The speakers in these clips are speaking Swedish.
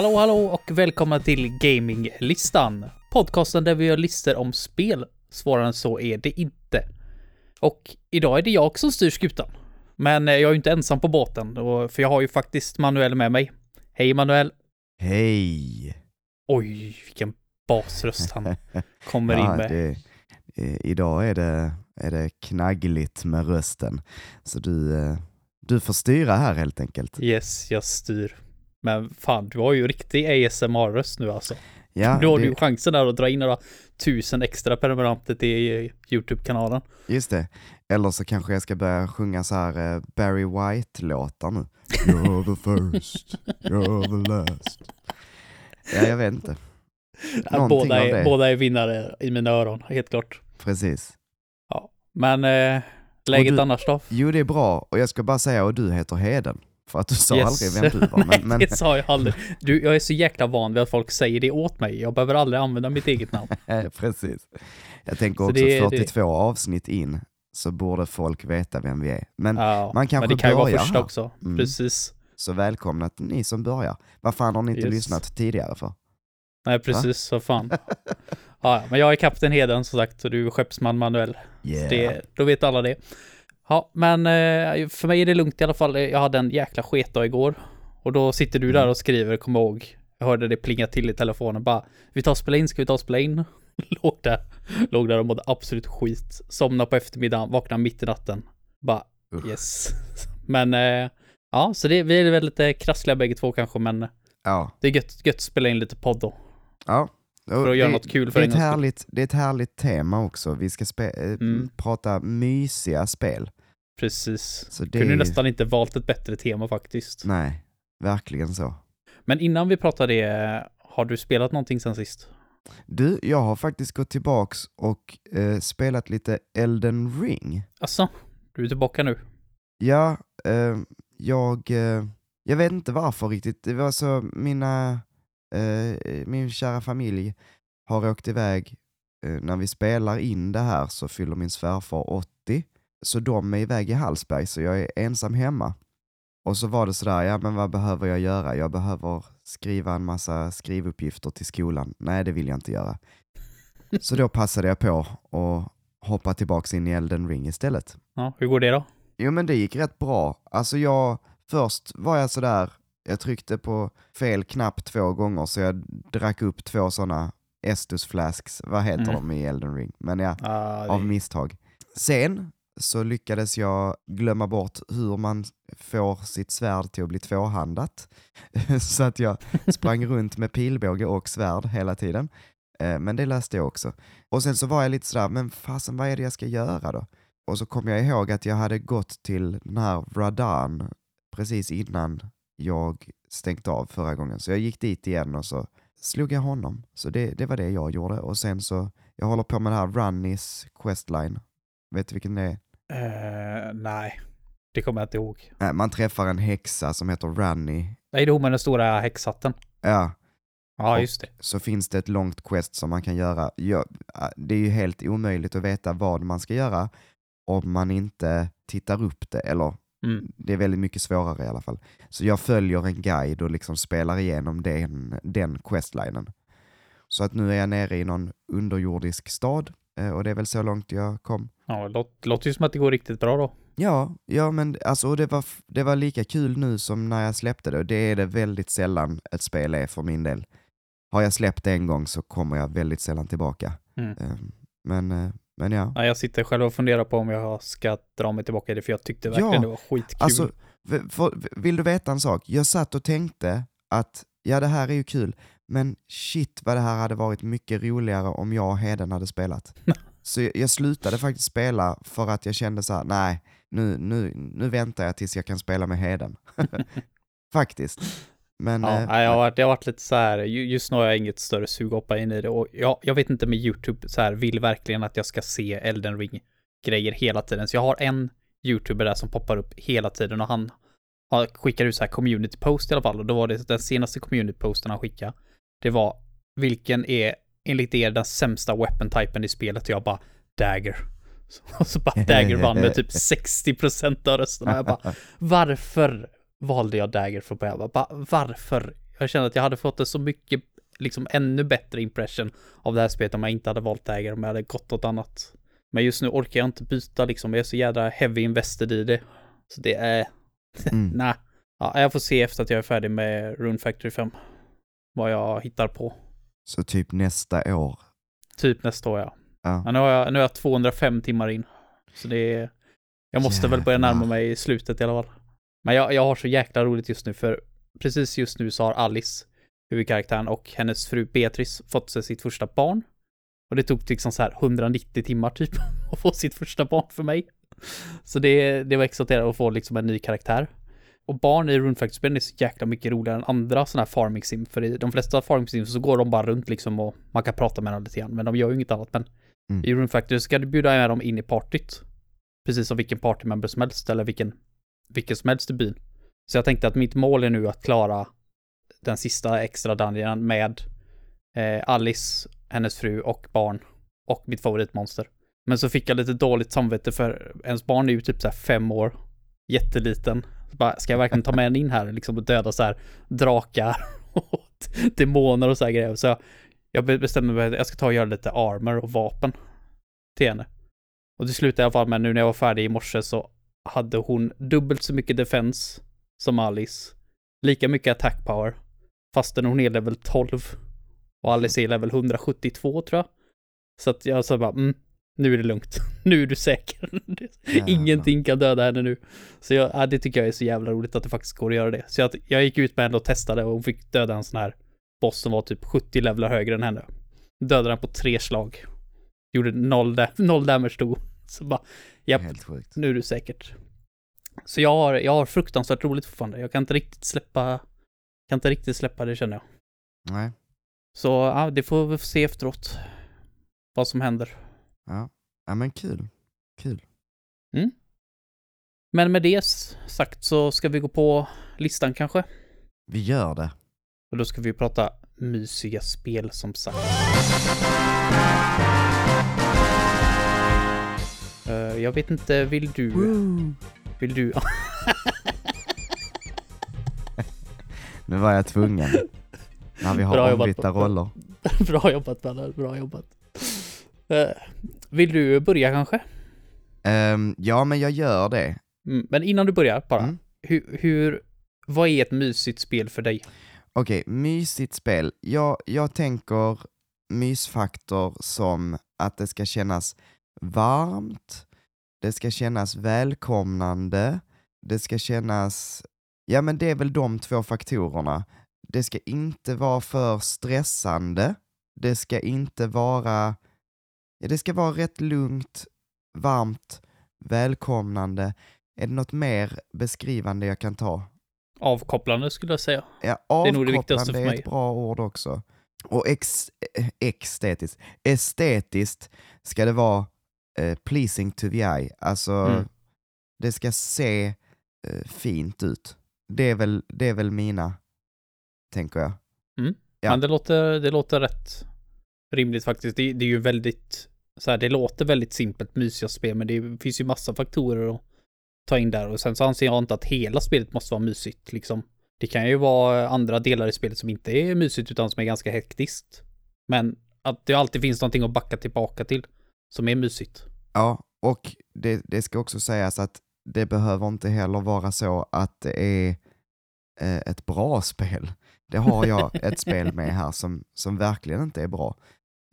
Hallå, hallå och välkomna till Gaminglistan. Podcasten där vi gör listor om spel. Svårare än så är det inte. Och idag är det jag som styr skutan. Men eh, jag är ju inte ensam på båten, för jag har ju faktiskt Manuel med mig. Hej Manuel! Hej! Oj, vilken basröst han kommer in Ja, med. det, eh, idag är det, är det knaggligt med rösten. Så du, eh, du får styra här helt enkelt. Yes, jag styr. Men fan, du har ju riktig ASMR-röst nu alltså. Ja, Då har det, du ju chansen där att dra in några tusen extra prenumeranter till YouTube-kanalen. just det. Eller så kanske jag ska börja sjunga så här eh, Barry White-låtar nu. You're the first, you're the last. Ja, jag vet inte. Ja, båda, är, båda är vinnare i mina öron, helt klart. Precis. Ja. Men eh, läget du- annars då? Jo, det är bra. Och jag ska bara säga, och du heter Heden. För att du sa Yes. aldrig vem du var. Men, men, Nej, det sa jag aldrig. Du, jag är så jäkla van vid att folk säger det åt mig. Jag behöver aldrig använda mitt eget namn. Precis. Jag tänker Så också det är- 42 avsnitt in så borde folk veta vem vi är. Men Ja, man kanske men det kan ju vara börjar första här. också. Mm. Precis. så välkomna till ni som börjar. Vad fan har ni inte Yes. lyssnat tidigare för? Nej, precis. Så fan. Ja, men jag är kapten Heden som sagt och du är skeppsman Manuel. Yeah. Det, då vet alla det. Ja, men eh, för mig är det lugnt i alla fall. Jag hade en jäkla sketdag igår. Och då sitter du där Mm. och skriver, kom ihåg. Jag hörde det plinga till i telefonen bara. Vi tar och spela in, ska vi ta och spela in? Låg där. Låg där och mådde absolut skit. Somnade på eftermiddagen, vaknade mitt i natten. Bara, yes. Men, eh, ja, så det, vi är väl lite krassliga bägge två kanske, men Ja. det är gött, gött att spela in lite podd då. ja. För att göra det, något kul det för är, en ett härligt, det är ett härligt tema också. Vi ska spe, eh, Mm. prata mysiga spel. Precis. Så det Kunde nästan inte valt ett bättre tema faktiskt. Nej, verkligen så. Men innan vi pratar det, har du spelat någonting sen sist? Du, jag har faktiskt gått tillbaks och eh, spelat lite Elden Ring. Alltså, du är tillbaka nu? Ja, eh, jag, eh, jag vet inte varför riktigt. Det var så mina, eh, min kära familj har åkt iväg. Eh, när vi spelar in det här så fyller min svärfar 80. Så de är iväg i Hallsberg så jag är ensam hemma. Och så var det sådär, ja men vad behöver jag göra? Jag behöver skriva en massa skrivuppgifter till skolan. Nej, det vill jag inte göra. Så då passade jag på att hoppa tillbaks in i Elden Ring istället. Ja, hur går det då? Jo men det gick rätt bra. Alltså jag, först var jag sådär, jag tryckte på fel knapp två gånger så jag drack upp två sådana Estus flasks, vad heter Mm. de i Elden Ring? Men ja, Ah, det- av misstag. Sen så lyckades jag glömma bort hur man får sitt svärd till att bli tvåhandat. så att jag sprang runt med pilbåge och svärd hela tiden. Eh, Men det löste jag också. Och sen så var jag lite sådär, men fasen vad är det jag ska göra då? Och så kom jag ihåg att jag hade gått till den här Radan precis innan jag stängt av förra gången. Så jag gick dit igen och så slog jag honom. Så det, det var det jag gjorde. Och sen så, jag håller på med det här Runnies Questline. Vet du vilken det är? Eh, nej, det kommer jag inte ihåg. Nej, Man träffar en häxa som heter Runny. Nej, det är hon med den stora häxhatten. Ja, Ja, Och- just det. så finns det ett långt quest som man kan göra. Ja, det är ju helt omöjligt att veta vad man ska göra om man inte tittar upp det, eller Mm. det är väldigt mycket svårare i alla fall. Så jag följer en guide och liksom spelar igenom den, den questlinen. Så att nu är jag nere i någon underjordisk stad eh, och det är väl så långt jag kom. Ja, det låter, ju som att det går riktigt bra då. Ja, ja men alltså det var, det var lika kul nu som när jag släppte det och det är det väldigt sällan ett spel är för min del. Har jag släppt det en gång så kommer jag väldigt sällan tillbaka. Mm. Eh, Men, eh, men ja. Ja, jag sitter själv och funderar på om jag ska dra mig tillbaka i det, för jag tyckte verkligen Ja, det var skitkul. Alltså, för, vill du veta en sak? Jag satt och tänkte att ja, det här är ju kul, men shit vad det här hade varit mycket roligare om jag och Heden hade spelat. Så jag, jag slutade faktiskt spela för att jag kände så här: nej, nu, nu, nu väntar jag tills jag kan spela med Heden. faktiskt. Men, Ja, eh, jag har varit, det har varit lite så här, ju- just nu har jag inget större sug att hoppa in i det och jag, jag vet inte med YouTube så här, vill verkligen att jag ska se Elden Ring grejer hela tiden. Så jag har en YouTuber där som poppar upp hela tiden och han har, skickar ut så här community post i alla fall och då var det den senaste community posten han skickade. Det var vilken är enligt er den sämsta weapon typen i spelet och jag bara dagger. Och så bara dagger vann med typ 60% av rösterna. Jag bara varför valde jag dagger från början? Bara, varför? jag känner att jag hade fått en så mycket, liksom ännu bättre impression av det här spelet om jag inte hade valt ägare, om jag hade gått åt annat. Men just nu orkar jag inte byta liksom, jag är så jävla heavy invested i det. Så det är, Mm. nej. Ja, jag får se efter att jag är färdig med Rune Factory 5. Vad jag hittar på. Så typ nästa år. Typ nästa år ja. Ja. ja nu, har jag, nu har jag 205 timmar in. Så det är... Jag måste väl börja närma Jävlar. mig slutet i alla fall. Men jag, jag har så jäkla roligt just nu för precis just nu så har Alice, huvudkaraktären, och hennes fru Beatrice fått sig sitt första barn. Och det tog liksom så här 190 timmar typ att få sitt första barn för mig. Så det, det var exalterande att få liksom en ny karaktär. Och barn i Rune Factory-spelen är så jäkla mycket roligare än andra sådana här farming sim. För i de flesta farming sim så går de bara runt liksom och man kan prata med dem lite grann. Men de gör ju inget annat. Men Mm. i Rune Factory så ska du bjuda med dem in i partyt. Precis som vilken partymember som helst eller vilken, vilken som helst i byn. Så jag tänkte att mitt mål är nu att klara den sista extra dungeonen med eh, Alice, hennes fru och barn och mitt favoritmonster. Men så fick jag lite dåligt samvete för ens barn är ju typ så här fem år, jätteliten. Bara, ska jag verkligen ta med henne in här liksom och döda så här drakar och demoner och så här grejer. Så jag, bestämde mig att jag ska ta och göra lite armor och vapen till henne. Och det slutade i alla fall med nu när jag var färdig i morse så hade hon dubbelt så mycket defense som Alice. Lika mycket attack power. Fastän hon är level 12. Och Alice är level 172 tror jag. Så att jag sa bara, mm, nu är det lugnt. nu är du säker. Ingenting kan döda henne nu. Så jag, ja, det tycker jag är så jävla roligt att det faktiskt går att göra det. Så jag, jag gick ut med henne och testade och fick döda en sån här boss som var typ 70 levlar högre än henne. Dödade den på tre slag. Gjorde noll, da- noll damage då. Så bara, japp, nu är du säkert. Så jag har, jag har fruktansvärt roligt fortfarande. Jag kan inte riktigt släppa, kan inte riktigt släppa det känner jag. Nej. Så ja, det får vi se efteråt. Vad som händer. Ja. ja, men kul. Kul. Men med det sagt så ska vi gå på listan kanske. Vi gör det. Och då ska vi prata mysiga spel som sagt. Eh, jag vet inte, vill du? Vill du? Nu var jag tvungen. När vi Bra har jobbat. ombytta roller. bra jobbat Bella, bra jobbat. Eh, vill du börja kanske? Ehm, ja, men jag gör det. Mm, men innan du börjar bara. Mm. Hur, hur, vad är ett mysigt spel för dig? Okej, mysigt spel. Jag, jag tänker mysfaktor som att det ska kännas varmt, det ska kännas välkomnande, det ska kännas... Ja, men det är väl de två faktorerna. Det ska inte vara för stressande, det ska inte vara... Ja, det ska vara rätt lugnt, varmt, välkomnande. Är det något mer beskrivande jag kan ta? Avkopplande skulle jag säga. Ja, är nog det viktigaste avkopplande för är ett bra ord också. Och ex, estetiskt. Estetiskt ska det vara eh, pleasing to the eye. Alltså, Mm. det ska se eh, fint ut. Det är, väl, det är väl mina, tänker jag. Ja. Men det låter, det låter rätt rimligt faktiskt. Det, det är ju väldigt, så här, det låter väldigt simpelt mysiga spel, men det finns ju massa faktorer att ta in där. Och sen så anser jag inte att hela spelet måste vara mysigt, liksom. Det kan ju vara andra delar i spelet som inte är mysigt, utan som är ganska hektiskt. Men att det alltid finns någonting att backa tillbaka till, som är mysigt. Ja, och det, det ska också sägas att det behöver inte heller vara så att det är eh, ett bra spel. Det har jag ett spel med här som, som verkligen inte är bra.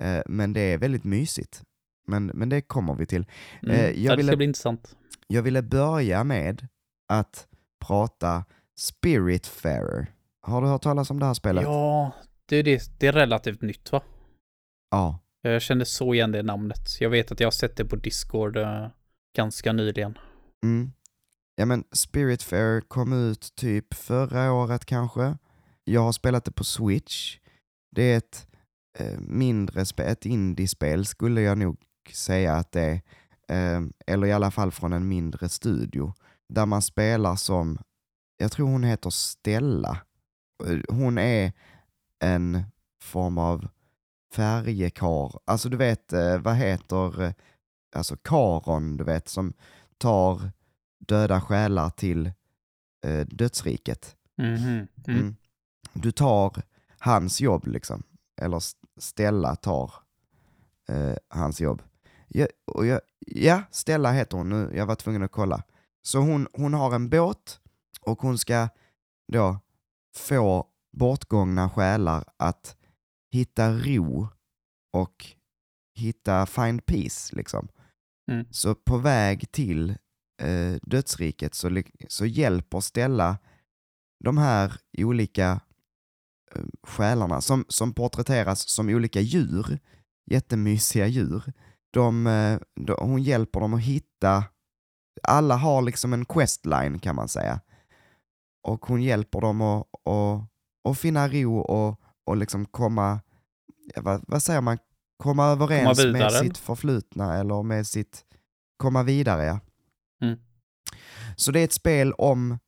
Eh, men det är väldigt mysigt. Men, men det kommer vi till. Mm. Eh, jag ja, det ville- ska bli intressant. Jag ville börja med att prata Spiritfarer. Har du hört talas om det här spelet? Ja, det är, det, det är relativt nytt va? Ja. Jag kände så igen det namnet. Jag vet att jag har sett det på Discord eh, ganska nyligen. Mm. Ja men Spiritfarer kom ut typ förra året kanske. Jag har spelat det på Switch. Det är ett eh, mindre spel, ett indiespel skulle jag nog säga att det är. Eh, eller i alla fall från en mindre studio. Där man spelar som, jag tror hon heter Stella. Eh, Hon är en form av färjekar. Alltså du vet, eh, vad heter, alltså karon du vet som tar döda själar till dödsriket. Mhm. Mm. Mm. du tar hans jobb liksom. Eller Stella tar eh, hans jobb. Ja, och jag, ja, Stella heter hon nu, jag var tvungen att kolla. Så hon, hon har en båt och hon ska då få bortgångna själar att hitta ro och hitta find peace liksom. Mm. Så på väg till eh, dödsriket så, så hjälper Stella de här olika eh, själarna som, som porträtteras som olika djur, jättemysiga djur. De, eh, de, hon hjälper dem att hitta, alla har liksom en questline kan man säga. Och hon hjälper dem att, att, att finna ro och, och liksom komma, vad, vad säger man, komma överens komma med sitt förflutna eller med sitt, komma vidare ja. Mm. Så det är ett spel om,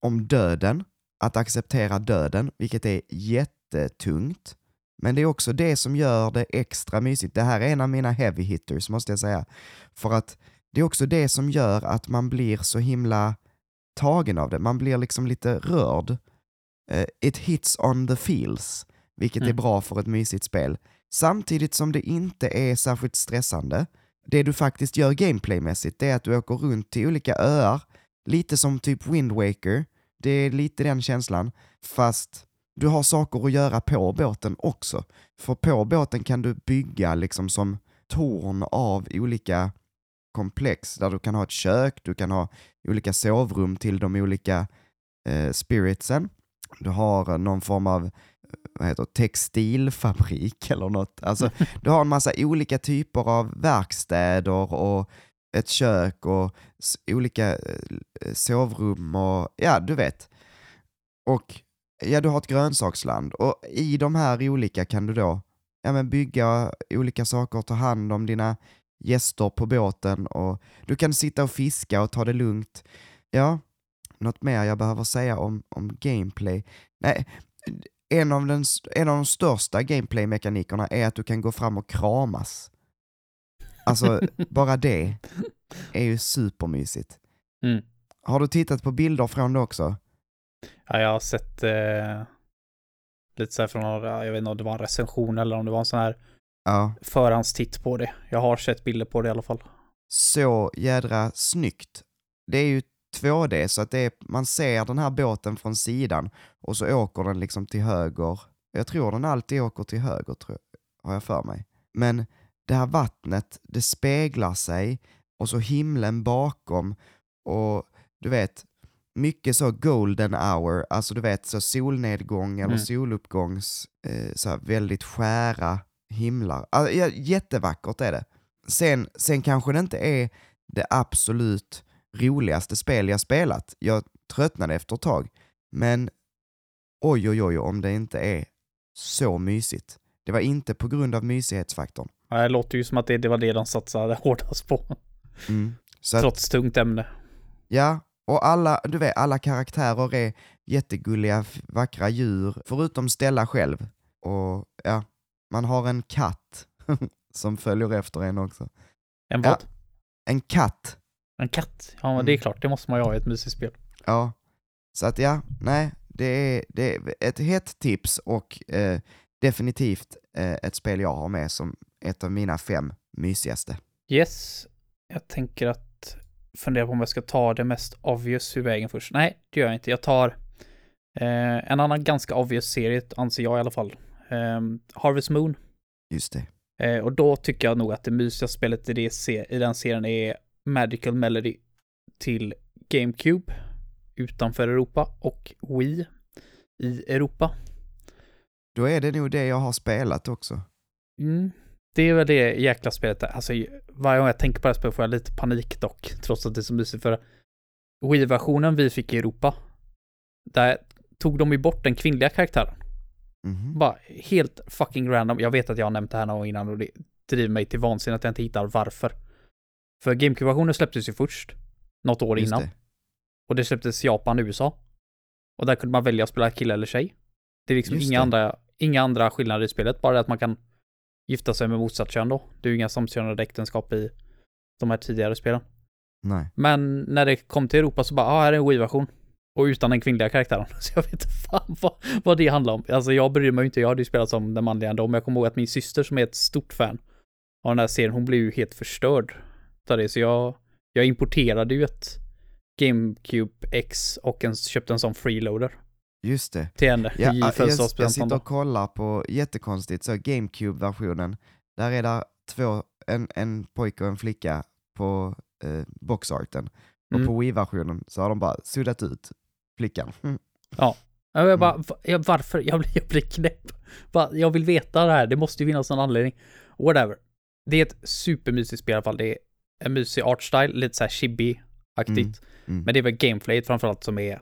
om döden, att acceptera döden, vilket är jättetungt. Men det är också det som gör det extra mysigt. Det här är en av mina heavy hitters måste jag säga. För att det är också det som gör att man blir så himla tagen av det. Man blir liksom lite rörd. Uh, it hits on the feels, vilket mm. är bra för ett mysigt spel. Samtidigt som det inte är särskilt stressande. Det du faktiskt gör gameplaymässigt, är att du åker runt till olika öar, lite som typ Wind Waker. Det är lite den känslan, fast du har saker att göra på båten också. För på båten kan du bygga liksom som torn av olika komplex där du kan ha ett kök, du kan ha olika sovrum till de olika eh, spiritsen. Du har eh, någon form av eh, vad heter, textilfabrik eller något. Alltså, du har en massa olika typer av verkstäder och ett kök och olika eh, sovrum och ja, du vet. Och ja, du har ett grönsaksland och i de här olika kan du då ja, men bygga olika saker, ta hand om dina gäster på båten och du kan sitta och fiska och ta det lugnt. Ja, något mer jag behöver säga om, om gameplay? Nej, en av, den, en av de största gameplay-mekanikerna är att du kan gå fram och kramas. Alltså, bara det är ju supermysigt. Mm. Har du tittat på bilder från det också? Ja, jag har sett eh, lite så här från några, jag vet inte om det var en recension eller om det var en sån här ja. förhandstitt på det. Jag har sett bilder på det i alla fall. Så jädra snyggt. Det är ju 2D så att det är, man ser den här båten från sidan och så åker den liksom till höger. Jag tror den alltid åker till höger, tror jag, har jag för mig. Men det här vattnet, det speglar sig och så himlen bakom och du vet, mycket så golden hour, alltså du vet så solnedgång eller mm. soluppgångs, eh, så väldigt skära himlar. Alltså, ja, jättevackert är det. Sen, sen kanske det inte är det absolut roligaste spel jag spelat. Jag tröttnade efter ett tag. Men oj, oj, oj, om det inte är så mysigt. Det var inte på grund av mysighetsfaktorn. det låter ju som att det, det var det de satsade hårdast på. Mm. Trots att, tungt ämne. Ja, och alla, du vet, alla karaktärer är jättegulliga, vackra djur, förutom Stella själv. Och ja, man har en katt som följer efter en också. En vad? Ja, en katt. En katt? Ja, men det är mm. klart, det måste man ju ha i ett mysigt spel. Ja, så att ja, nej, det är, det är ett hett tips och eh, definitivt eh, ett spel jag har med som ett av mina fem mysigaste. Yes, jag tänker att fundera på om jag ska ta det mest obvious ur vägen först. Nej, det gör jag inte. Jag tar eh, en annan ganska obvious serie, anser jag i alla fall. Eh, Harvest Moon. Just det. Eh, och då tycker jag nog att det mysigaste spelet i, det, i den serien är Magical Melody till GameCube utanför Europa och Wii i Europa. Då är det nog det jag har spelat också. Mm. Det är väl det jäkla spelet. Alltså varje gång jag tänker på det här spelet får jag lite panik dock, trots att det är så mysigt för Wii-versionen vi fick i Europa, där tog de ju bort den kvinnliga karaktären. Mm. Bara helt fucking random. Jag vet att jag har nämnt det här någon gång innan och det driver mig till vansinne att jag inte hittar varför. För GameCube-versionen släpptes ju först, något år Just innan. Det. Och det släpptes Japan och USA. Och där kunde man välja att spela kille eller tjej. Det är liksom inga andra, inga andra skillnader i spelet, bara det att man kan gifta sig med motsatt kön då. Det är ju inga samkönade äktenskap i de här tidigare spelen. Nej. Men när det kom till Europa så bara, ja, ah, här är en Wii-version. Och utan den kvinnliga karaktären. Så jag vet inte fan vad, vad det handlar om. Alltså jag bryr mig inte, jag hade ju spelat som den manliga ändå, men jag kommer ihåg att min syster som är ett stort fan av den här serien, hon blev ju helt förstörd av det. Så jag, jag importerade ju ett GameCube X och en, köpte en sån freeloader Just det. henne Ja, i jag, jag sitter och kollar på, jättekonstigt, så GameCube-versionen. Där är det två, en, en pojke och en flicka på eh, boxarten. Och Mm. på Wii-versionen så har de bara suddat ut flickan. Mm. Ja, jag bara, va- jag, varför? Jag blir, jag blir knäpp. Jag vill veta det här, det måste ju finnas någon anledning. Whatever. Det är ett supermysigt spel i alla fall. Det är en mysig artstyle, lite så här chibi-aktigt. Mm. Men det är väl gameplayet framförallt som är,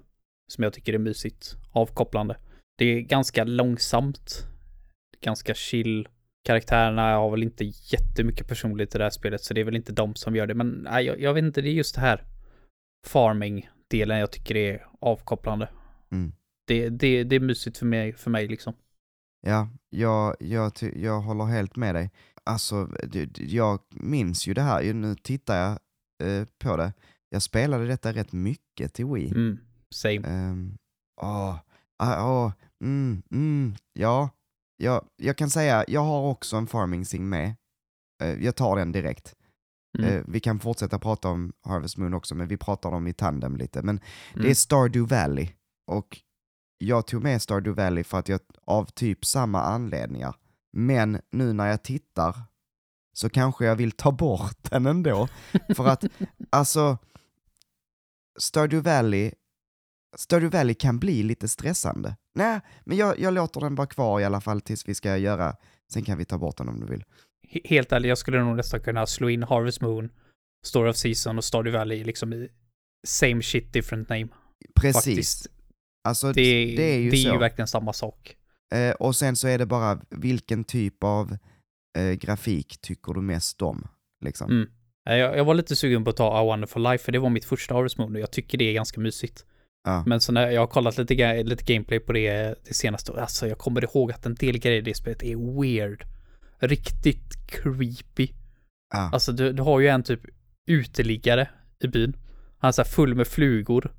som jag tycker är mysigt, avkopplande. Det är ganska långsamt, ganska chill. Karaktärerna har väl inte jättemycket personligt i det här spelet, så det är väl inte de som gör det. Men nej, jag, jag vet inte, det är just det här farming-delen jag tycker är avkopplande. Mm. Det, det, det är mysigt för mig, för mig liksom. Ja, jag, jag, jag håller helt med dig. Alltså, jag minns ju det här, nu tittar jag eh, på det. Jag spelade detta rätt mycket till Wii. Mm, same. Åh, ah, åh, mm, mm, ja, ja, jag kan säga, jag har också en farming sing med. Eh, jag tar den direkt. Mm. Eh, vi kan fortsätta prata om Harvest Moon också, men vi pratar om i tandem lite. Men det Mm. är Stardew Valley. Och jag tog med Stardew Valley för att jag, av typ samma anledningar. Men nu när jag tittar så kanske jag vill ta bort den ändå. För att, alltså, Stardew Valley, Stardew Valley kan bli lite stressande. Nej, men jag, jag låter den vara kvar i alla fall tills vi ska göra, sen kan vi ta bort den om du vill. He- Helt ärligt, jag skulle nog nästan kunna slå in Harvest Moon, Story of Season och Stardew Valley liksom i same shit different name. Precis. Faktiskt. Alltså, Det, det är ju det är så. ju verkligen samma sak. Eh, och sen så är det bara vilken typ av eh, grafik tycker du mest om? Liksom. Mm. Jag, jag var lite sugen på att ta A Wonderful Life, för det var mitt första Harvest Moon och jag tycker det är ganska mysigt. Ja. Men så när jag har kollat lite, lite gameplay på det, det senaste, alltså jag kommer ihåg att en del grejer i det spelet är weird. Riktigt creepy. Ja. Alltså du, du har ju en typ uteliggare i byn. Han är så här full med flugor.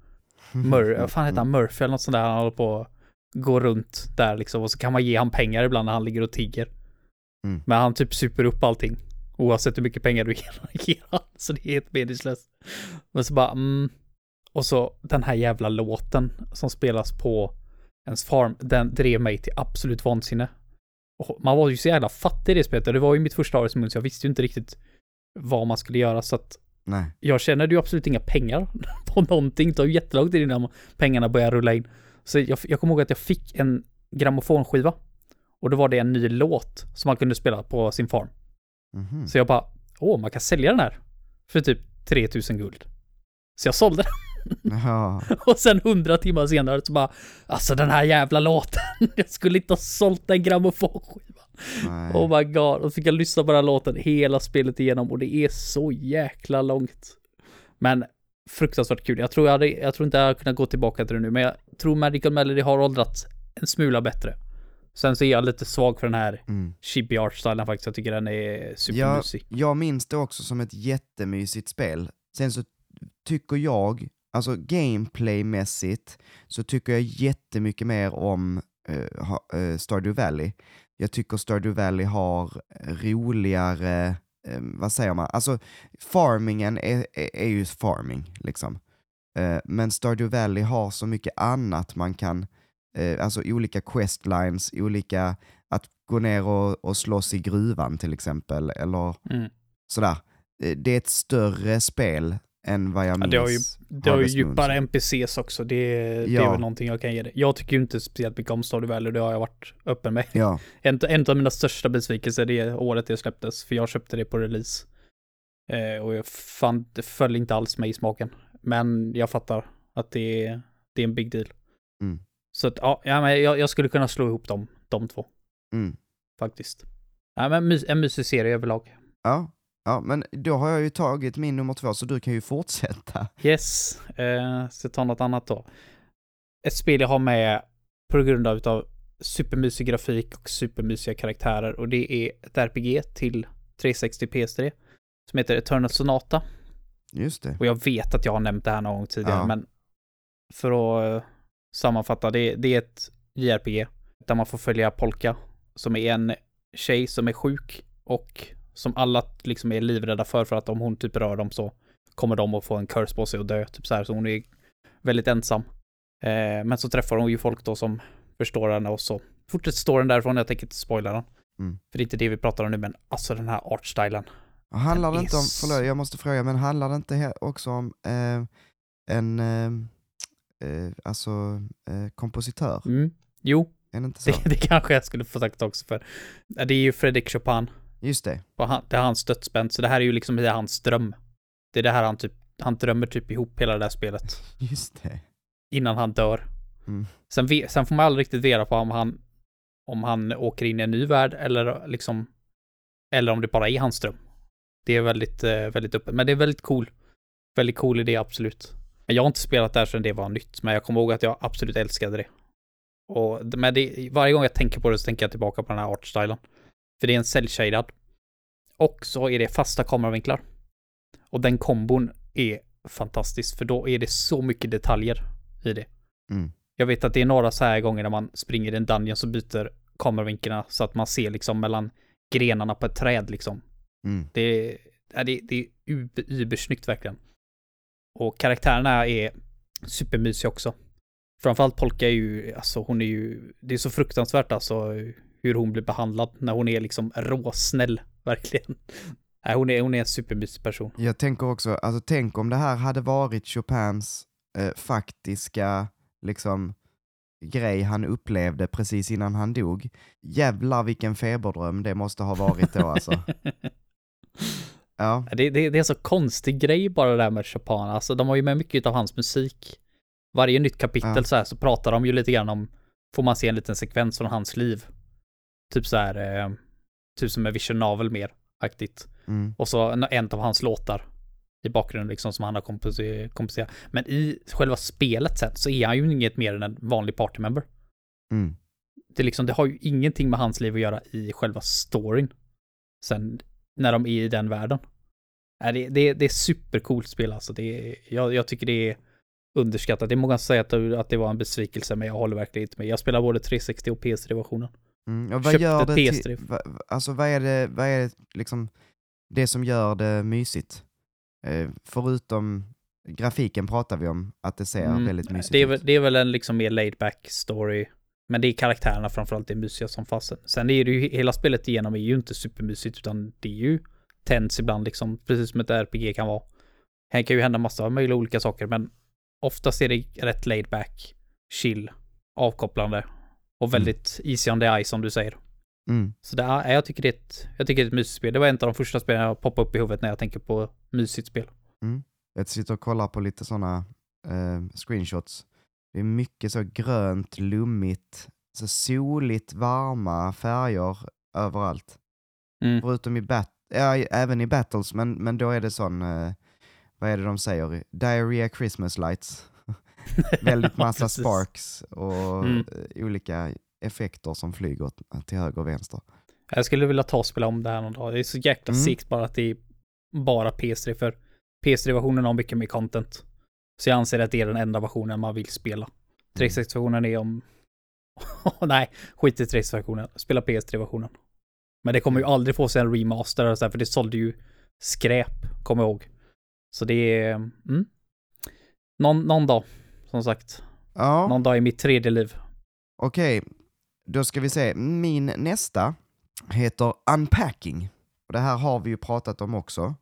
Mur, vad fan heter han? Murphy eller något sånt där. Han håller på att gå runt där liksom. Och så kan man ge han pengar ibland när han ligger och tigger. Mm. Men han typ super upp allting. Oavsett hur mycket pengar du ger, ger han. Så det är helt meningslöst. Men så bara, mm. Och så den här jävla låten som spelas på ens farm. Den drev mig till absolut vansinne. Och man var ju så jävla fattig i det spelet. och Det var ju mitt första Harvest Moon så jag visste ju inte riktigt vad man skulle göra. Så att Nej. jag tjänade ju absolut inga pengar på någonting. Det tar ju jättelång tid innan pengarna börjar rulla in. Så jag, jag kommer ihåg att jag fick en grammofonskiva. Och då var det en ny låt som man kunde spela på sin farm. Mhm. Så jag bara, åh, man kan sälja den här. För typ 3000 guld. Så jag sålde den. Ja. Och sen hundra timmar senare så bara, alltså den här jävla låten. Jag skulle inte ha sålt den grammofonskivan. Oh my god. Och så fick jag lyssna på den här låten hela spelet igenom och det är så jäkla långt. Men fruktansvärt kul. Jag tror, jag, hade, jag tror inte jag hade kunnat gå tillbaka till det nu, men jag tror Magical Melody har åldrats en smula bättre. Sen så är jag lite svag för den här Mm. chibi art-stylen faktiskt. Jag tycker den är supermysig. Jag minns det också som ett jättemysigt spel. Sen så tycker jag, alltså gameplaymässigt, så tycker jag jättemycket mer om ha- eh, Stardew Valley. Jag tycker Stardew Valley har roligare, eh, vad säger man, alltså farmingen är, är, är ju farming liksom. Men Stardew Valley har så mycket annat man kan, alltså olika questlines, olika, att gå ner och, och slåss i gruvan till exempel, eller Mm. sådär. Det är ett större spel än vad jag Ja, minns. det har ju- Det har ju Moon djupare. NPCs också. Det, det Ja. är väl någonting jag kan ge det. Jag tycker ju inte speciellt mycket om Stardew Valley. Det har jag varit öppen med. Ja, En, en av mina största besvikelser det året det släpptes, för jag köpte det på release. Eh, och jag fann, det föll inte alls mig i smaken. Men jag fattar att det är, det är en big deal. Mm. Så att, ja, ja men jag, jag skulle kunna slå ihop dem, de två, mm. faktiskt. Ja, men en mysig serie överlag. ja, ja, men då har jag ju tagit min nummer två så du kan ju fortsätta. Yes, eh, så ta något annat då. Ett spel jag har med på grund av utav supermysig grafik och supermysiga karaktärer och det är ett RPG till 360 PS3 som heter Eternal Sonata. Just det. Och jag vet att jag har nämnt det här någon gång tidigare, Ja. men för att eh, sammanfatta, det, det är ett JRPG där man får följa Polka som är en tjej som är sjuk och som alla liksom är livrädda för för att om hon typ rör dem så kommer de att få en curse på sig och dö, typ så här. Så hon är väldigt ensam. Eh, men så träffar hon ju folk då som förstår henne och så fortsätter storyn därifrån. Jag tänker inte spoila den. Mm. För det är inte det vi pratar om nu, men alltså den här artstylen. Handlar det inte om, förlåt jag måste fråga, men handlar det inte också om eh, en eh, eh, alltså, eh, kompositör? Mm. Jo, Är det inte så? det, det kanske jag skulle få sagt också för. Det är ju Fredrik Chopin. Just det. Han, det är hans dödsbänd, så det här är ju liksom det är hans dröm. Det är det här han typ, han drömmer typ ihop hela det där spelet. Just det. Innan han dör. Mm. Sen, sen får man aldrig riktigt veta på om han, om han åker in i en ny värld eller liksom, eller om det bara är hans dröm. Det är väldigt, eh, väldigt öppet, men det är väldigt cool. Väldigt cool idé, absolut. Men jag har inte spelat där sedan det var nytt, men jag kommer ihåg att jag absolut älskade det. Och, men det, varje gång jag tänker på det så tänker jag tillbaka på den här artstylen. För det är en cell-shaded. Och så är det fasta kameravinklar. Och den kombon är fantastisk, för då är det så mycket detaljer i det. Mm. Jag vet att det är några så här gånger när man springer i en dungeon så byter kameravinklarna så att man ser liksom mellan grenarna på ett träd liksom. Mm. Det är, det, det är uber, ubersnyggt verkligen. Och karaktärerna är supermysiga också. Framförallt Polka är ju, alltså hon är ju, det är så fruktansvärt alltså hur hon blir behandlad när hon är liksom råsnäll, verkligen. Nej, hon är, hon är en supermysig person. Jag tänker också, alltså tänk om det här hade varit Chopins eh, faktiska liksom grej han upplevde precis innan han dog. Jävlar vilken feberdröm det måste ha varit då alltså. Ja, Det, det, det är en så konstig grej bara det där med Chopin. Alltså de har ju med mycket av hans musik. Varje nytt kapitel Ja. så här så pratar de ju lite grann om, får man se en liten sekvens från hans liv. Typ så här, eh, typ som en vision novel mer, aktigt. mm, Och så en, en av hans låtar i bakgrunden liksom som han har komposerat. Men i själva spelet sen så är han ju inget mer än en vanlig partymember. mm. Det, liksom, det har ju ingenting med hans liv att göra i själva storyn. Sen när de är i den världen. Nej, det, det, det är supercoolt spel alltså. Det jag, jag tycker det är underskattat. Det är många som säger att det, att det var en besvikelse, men jag håller verkligen inte med. Jag spelar både 360 och PS3-versionen. Mm. Och vad Köpte gör det PS3. till, va, alltså vad är det, vad är det liksom det som gör det mysigt? Eh, förutom grafiken pratar vi om, att det ser Mm, väldigt mysigt Det är, ut. det är väl en liksom mer laid back story. Men det är karaktärerna framförallt det är mysiga som fasen. Sen är det ju, hela spelet igenom är ju inte supermysigt utan det är ju tens ibland liksom, precis som ett RPG kan vara. Här kan ju hända massa möjliga olika saker men oftast är det rätt laid back, chill, avkopplande och väldigt easy on the eye som du säger. Mm. Så det är, jag tycker det är ett, jag tycker det är ett mysigt spel. Det var en av de första spelen jag poppade upp i huvudet när jag tänker på mysigt spel. Jag sitter och kollar på lite sådana eh, screenshots. Det är mycket så grönt, lummigt, så soligt, varma färger överallt. Mm. Förutom i bat ja, även i battles, men, men då är det sån, eh, vad är det de säger? Diarrhea Christmas lights. Väldigt massa sparks och Mm. olika effekter som flyger åt- till höger och vänster. Jag skulle vilja ta och spela om det här någon dag. Det är så jäkla Mm. segt bara att det är bara PS3 för PS3-versionen har mycket mer content. Så jag anser att det är den enda versionen man vill spela. 360-versionen är om... Nej, skit i 360-versionen. Spela PS3-versionen. Men det kommer ju aldrig få sig en remaster så här, för det sålde ju skräp, kommer jag ihåg. Så det är... Mm. Någon, någon dag, som sagt. Ja, Någon dag i mitt tredje liv. okej. Då ska vi se. Min nästa heter Unpacking. Och det här har vi ju pratat om också.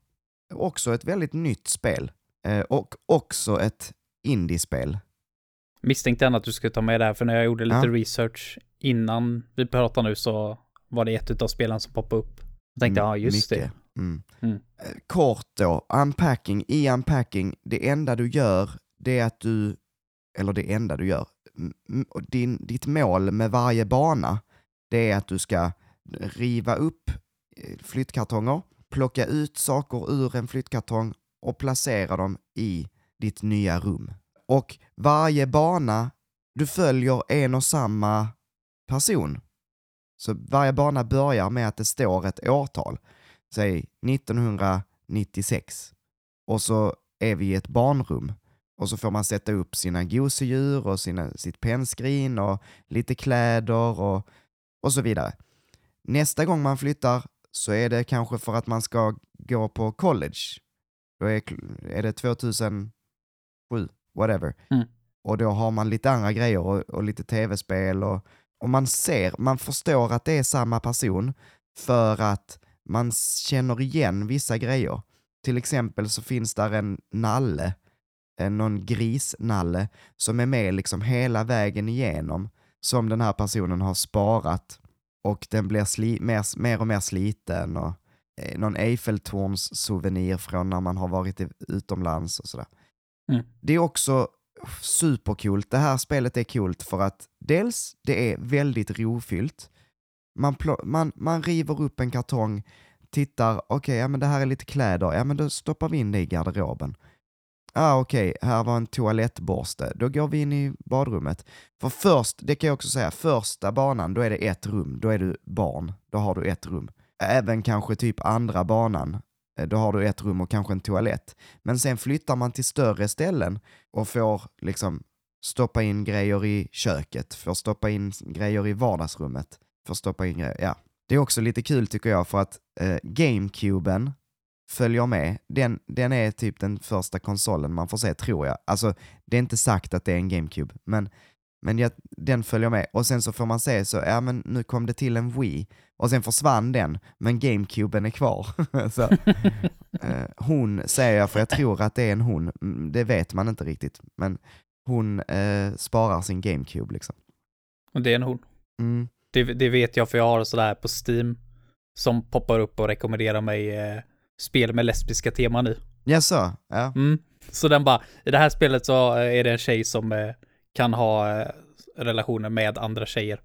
Också ett väldigt nytt spel. Eh, och också ett indiespel. Misstänkte gärna att du skulle ta med det här, för när jag gjorde lite Ja. research innan vi pratade nu så var det ett utav spelen som poppade upp. Jag tänkte, Mm, ja just mycket. Mm. Mm. Eh, Kort då, unpacking. I unpacking, det enda du gör, det är att du, eller det enda du gör, din, ditt mål med varje bana, det är att du ska riva upp eh, flyttkartonger, plocka ut saker ur en flyttkartong och placera dem i ditt nya rum. Och varje bana, du följer en och samma person. Så varje bana börjar med att det står ett årtal. Säg 1996. Och så är vi i ett barnrum. Och så får man sätta upp sina gosedjur och sina, sitt pennskrin och lite kläder och, och så vidare. Nästa gång man flyttar så är det kanske för att man ska gå på college. Då är, är det 2007, whatever. Mm. Och då har man lite andra grejer och, och lite tv-spel och, och man ser, man förstår att det är samma person för att man känner igen vissa grejer. Till exempel så finns där en nalle, någon grisnalle, som är med liksom hela vägen igenom, som den här personen har sparat och den blir sli, mer, mer och mer sliten och eh, någon Eiffeltorns souvenir från när man har varit i, utomlands och sådär. Mm. Det är också supercoolt. Det här spelet är coolt för att dels det är väldigt rofyllt. Man, man, man river upp en kartong, tittar, okej, okay, ja men det här är lite kläder, ja men då stoppar vi in det i garderoben. Ah, okej, okay, här var en toalettborste. Då går vi in i badrummet. För först, det kan jag också säga, första banan, då är det ett rum. Då är du barn. Då har du ett rum. Även kanske typ andra banan, eh, då har du ett rum och kanske en toalett. Men sen flyttar man till större ställen och får liksom stoppa in grejer i köket, får stoppa in grejer i vardagsrummet, får stoppa in grejer, ja. Det är också lite kul tycker jag för att eh, GameCuben följer med. Den, den är typ den första konsolen man får se, tror jag. Alltså, det är inte sagt att det är en GameCube, men, men jag, den följer med. Och sen så får man se så, ja men nu kom det till en Wii, och sen försvann den, men GameCuben är kvar. så, eh, hon säger jag, för jag tror att det är en hon, mm, det vet man inte riktigt, men hon eh, sparar sin GameCube liksom. Och det är en hon? Mm. Det, det, vet jag för jag har sådär på Steam som poppar upp och rekommenderar mig eh, spel med lesbiska teman i. Ja, så? Ja. Mm. Så den bara, i det här spelet så är det en tjej som eh, kan ha eh, relationer med andra tjejer.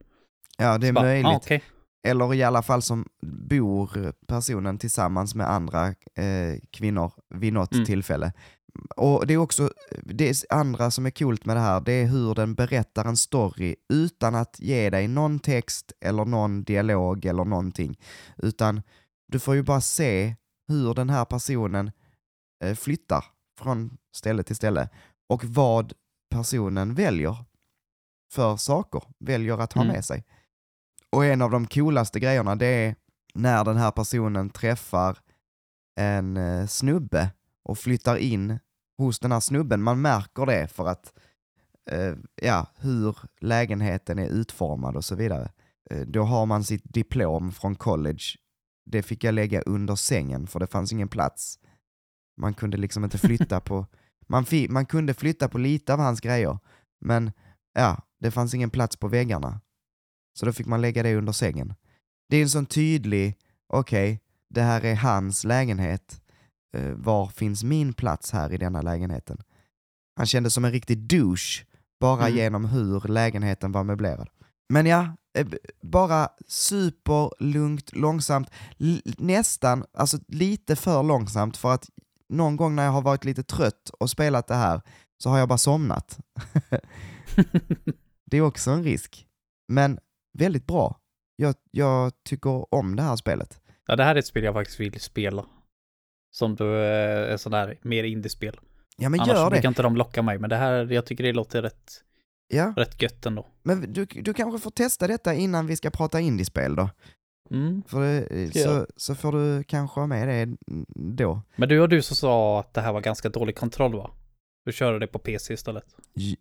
Ja, det är bara, möjligt. Ah, okay. Eller i alla fall som bor personen tillsammans med andra eh, kvinnor vid något Mm. tillfälle. Och det är också, det andra som är coolt med det här, det är hur den berättar en story utan att ge dig någon text eller någon dialog eller någonting. Utan du får ju bara se hur den här personen eh, flyttar från ställe till ställe och vad personen väljer för saker, väljer att ha Mm. med sig. Och en av de coolaste grejerna det är när den här personen träffar en eh, snubbe och flyttar in hos den här snubben. Man märker det för att, eh, ja, hur lägenheten är utformad och så vidare. Eh, då har man sitt diplom från college. Det fick jag lägga under sängen för det fanns ingen plats. Man kunde liksom inte flytta på, man, fi, man kunde flytta på lite av hans grejer, men ja, det fanns ingen plats på väggarna. Så då fick man lägga det under sängen. Det är en sån tydlig, okej, det här är hans lägenhet. Eh, var finns min plats här i denna lägenheten? Han kändes som en riktig douche bara Mm. genom hur lägenheten var möblerad. Men ja, eh, bara superlugnt, långsamt, L- nästan, alltså lite för långsamt för att någon gång när jag har varit lite trött och spelat det här så har jag bara somnat. det är också en risk. Men väldigt bra. Jag, jag tycker om det här spelet. Ja, det här är ett spel jag faktiskt vill spela. Som du eh, är sån där mer indiespel. Ja men Annars gör brukar det. inte de locka mig, men det här, jag tycker det låter rätt, Ja. rätt gött ändå. Men du, du kanske får testa detta innan vi ska prata indiespel då. Mm. För det, så, så får du kanske ha med det då. Men du och du som sa att det här var ganska dålig kontroll va? Du körde det på PC istället.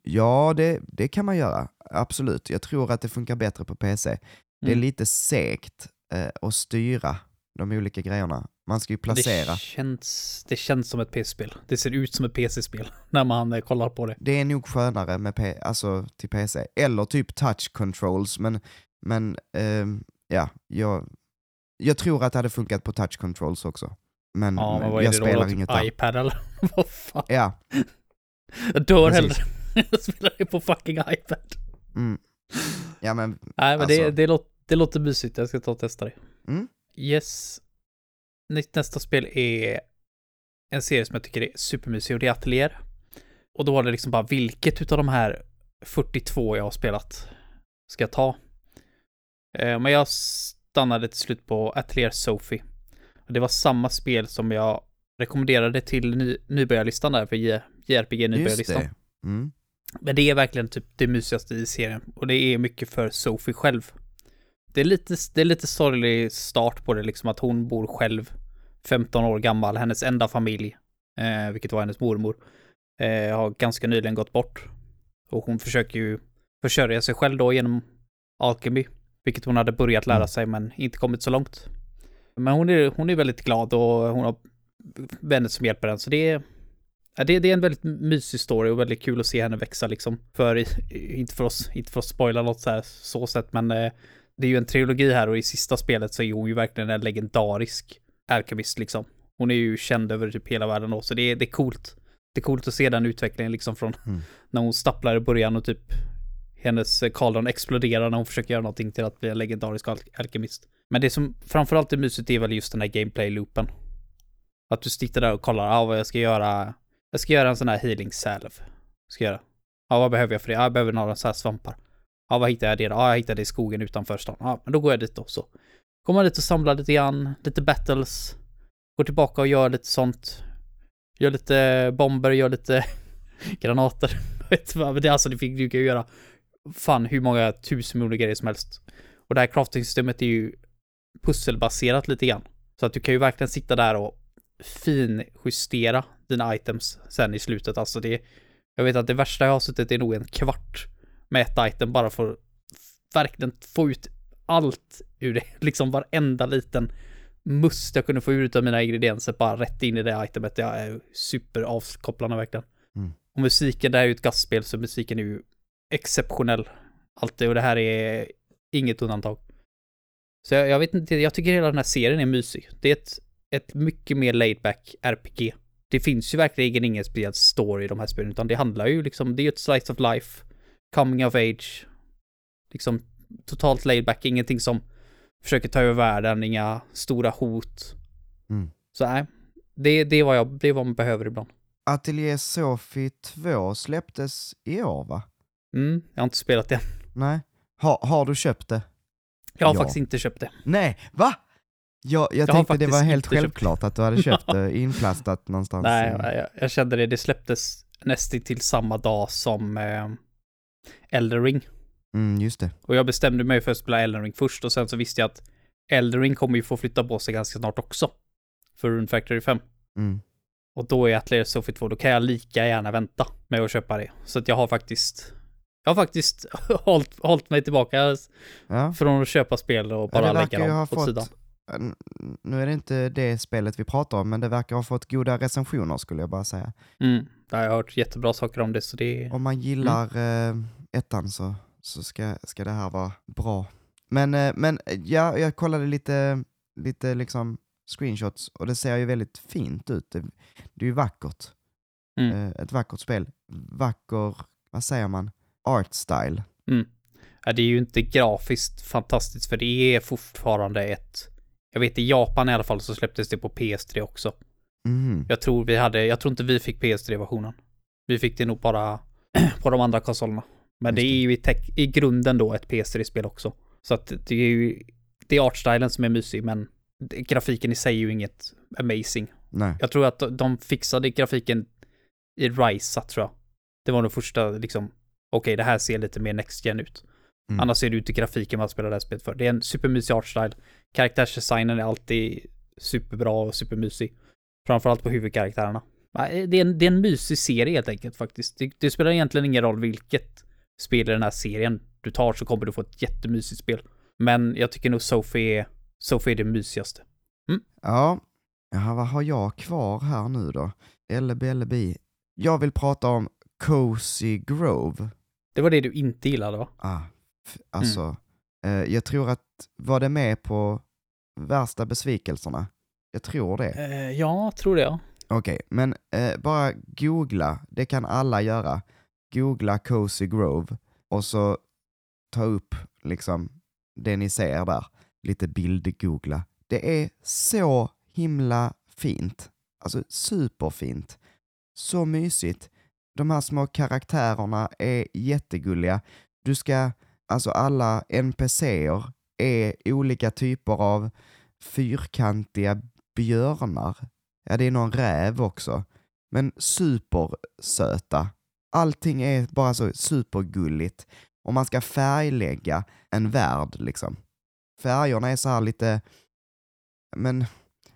Ja, det, det kan man göra. Absolut. Jag tror att det funkar bättre på PC. Det är Mm. lite segt eh, att styra de olika grejerna. Man ska ju placera. Det känns, det känns som ett PC-spel. Det ser ut som ett PC-spel när man eh, kollar på det. Det är nog skönare med P- alltså, till PC. Eller typ touch controls, men, men ehm, ja, jag, jag tror att det hade funkat på touch controls också. Men, Ja, men vad är jag det då? spelar Typ inget där. iPad eller? vad fan? Ja, Jag dör Precis. hellre. jag spelar det på fucking iPad. mm. ja men Nej, men det, Alltså- det, låter, det låter mysigt. Jag ska ta och testa det. Mm. Yes. Nästa spel är en serie som jag tycker är supermysig och det är Atelier. Och då var det liksom bara vilket utav de här 42 jag har spelat ska jag ta? Eh, Men jag stannade till slut på Atelier Sophie. Och det var samma spel som jag rekommenderade till ny, nybörjarlistan där för JRPG nu på Just listan. det. Mm. Men det är verkligen typ det mysigaste i serien. Och det är mycket för Sophie själv. Det är lite, det är lite sorglig start på det, liksom att hon bor själv. 15 år gammal, hennes enda familj, eh, vilket var hennes mormor, eh, har ganska nyligen gått bort. Och hon försöker ju försörja sig själv då genom alkemi, vilket hon hade börjat lära Mm. sig men inte kommit så långt. Men hon är, hon är väldigt glad och hon har vänner som hjälper henne, så det är Ja, det, det är en väldigt mysig story och väldigt kul att se henne växa liksom. För, inte för oss, inte för att spoila något så här så sätt, men eh, det är ju en trilogi här och i sista spelet så är hon ju verkligen en legendarisk alkemist liksom. Hon är ju känd över typ hela världen då, så det är, det är coolt. Det är coolt att se den utvecklingen liksom från Mm. när hon stapplar i början och typ hennes eh, kaldron exploderar när hon försöker göra någonting till att bli en legendarisk al- alkemist. Men det som framförallt är mysigt är väl just den här gameplay-loopen. Att du sitter där och kollar, ja ah, vad jag ska göra. Jag ska göra en sån här healing salve. Ska jag göra. Ja, vad behöver jag för det? Ja, jag behöver några så här svampar. Ja, vad hittar jag det då? Ja, jag hittade det i skogen utanför stan. Ja, men då går jag dit då så. Går man dit och samlar lite grann, lite battles. Går tillbaka och gör lite sånt. Gör lite bomber, gör lite granater. Men det, alltså, det fick du kan ju göra fan hur många tusen miljoner grejer som helst. Och det här crafting-systemet är ju pusselbaserat lite grann. Så att du kan ju verkligen sitta där och finjustera dina items sen i slutet. Alltså det, jag vet att det värsta jag har suttit är nog en kvart med ett item bara för att verkligen få ut allt ur det. Liksom varenda liten must jag kunde få ut av mina ingredienser bara rätt in i det itemet. Det är superavkopplande verkligen. Mm. Och musiken, det här är ju ett gastspel så musiken är ju exceptionell. Alltid och det här är inget undantag. Så jag, jag vet inte, jag tycker hela den här serien är mysig. Det är ett, ett mycket mer laid back RPG. Det finns ju verkligen ingen speciell story i de här spelen, utan det handlar ju liksom, det är ju ett slice of life, coming of age, liksom totalt laid back, ingenting som försöker ta över världen, inga stora hot. Mm. Så nej, det, det, är vad jag, det är vad man behöver ibland. Atelier Sophie 2 släpptes i år va? Mm, jag har inte spelat det. Nej. Ha, har du köpt det? Jag har Ja. faktiskt inte köpt det. Nej, va? Jag, jag, har tänkte det var helt självklart att du hade köpt det inplastat någonstans. Nej, jag, jag kände det. Det släpptes nästan till samma dag som eh, Elden Ring. Mm, just det. Och jag bestämde mig för att spela Elden Ring först och sen så visste jag att Elden Ring kommer ju få flytta på sig ganska snart också. För Rune Factory 5. Mm. Och då är Atelier Sophie 2, då kan jag lika gärna vänta med att köpa det. Så att jag har faktiskt jag har faktiskt hållit, hållit mig tillbaka Ja. från att köpa spel och bara lägga dem åt fått, sidan. N- nu är det inte det spelet vi pratar om, men det verkar ha fått goda recensioner skulle jag bara säga. Mm. Jag har hört jättebra saker om det, så det. Om man gillar eh, ettan så, så ska, ska det här vara bra. Men, eh, men eh, ja, jag kollade lite, lite liksom screenshots och det ser ju väldigt fint ut. Det, det är ju vackert. Mm. Eh, ett vackert spel. Vacker, vad säger man, art style. Ja, det är ju inte grafiskt fantastiskt för det är fortfarande ett... Jag vet i Japan i alla fall så släpptes det på PS3 också. Mhm. Jag tror vi hade, jag tror inte vi fick PS3-versionen. Vi fick det nog bara på de andra konsolerna. Men det det. är ju i, tech, i grunden då ett PS3-spel också. Så att det är ju, det är artstylen som är mysig men grafiken i sig är ju inget amazing. Nej. Jag tror att de- de fixade grafiken i Risa tror jag. Det var nog första liksom, okej det här ser lite mer next gen ut. Mm. Annars ser det ut i grafiken man spelar det här spelet för. Det är en supermysig artstyle. Karaktärsdesignen är alltid superbra och supermysig. Framförallt på huvudkaraktärerna. Nej, Det är en, det är en mysig serie helt enkelt faktiskt. Det, det spelar egentligen ingen roll vilket spel i den här serien du tar så kommer du få ett jättemysigt spel. Men jag tycker nog Sophie är, Sophie är det mysigaste. Ja, Jaha, vad har jag kvar här nu då? LB, Jag vill prata om Cozy Grove. Det var det du inte gillade va? Ah, f- alltså, eh, jag tror att, var det med på värsta besvikelserna? Jag tror det. Eh, ja, tror det ja. Okej, men eh, bara googla, det kan alla göra. Googla Cozy Grove och så ta upp liksom det ni ser där. Lite bildgoogla. Det är så himla fint. Alltså superfint. Så mysigt. De här små karaktärerna är jättegulliga. Du ska, alltså alla NPCer är olika typer av fyrkantiga björnar. Ja, det är någon räv också. men supersöta. Allting är bara så supergulligt. Och man ska färglägga en värld liksom. Färgerna är så här lite, men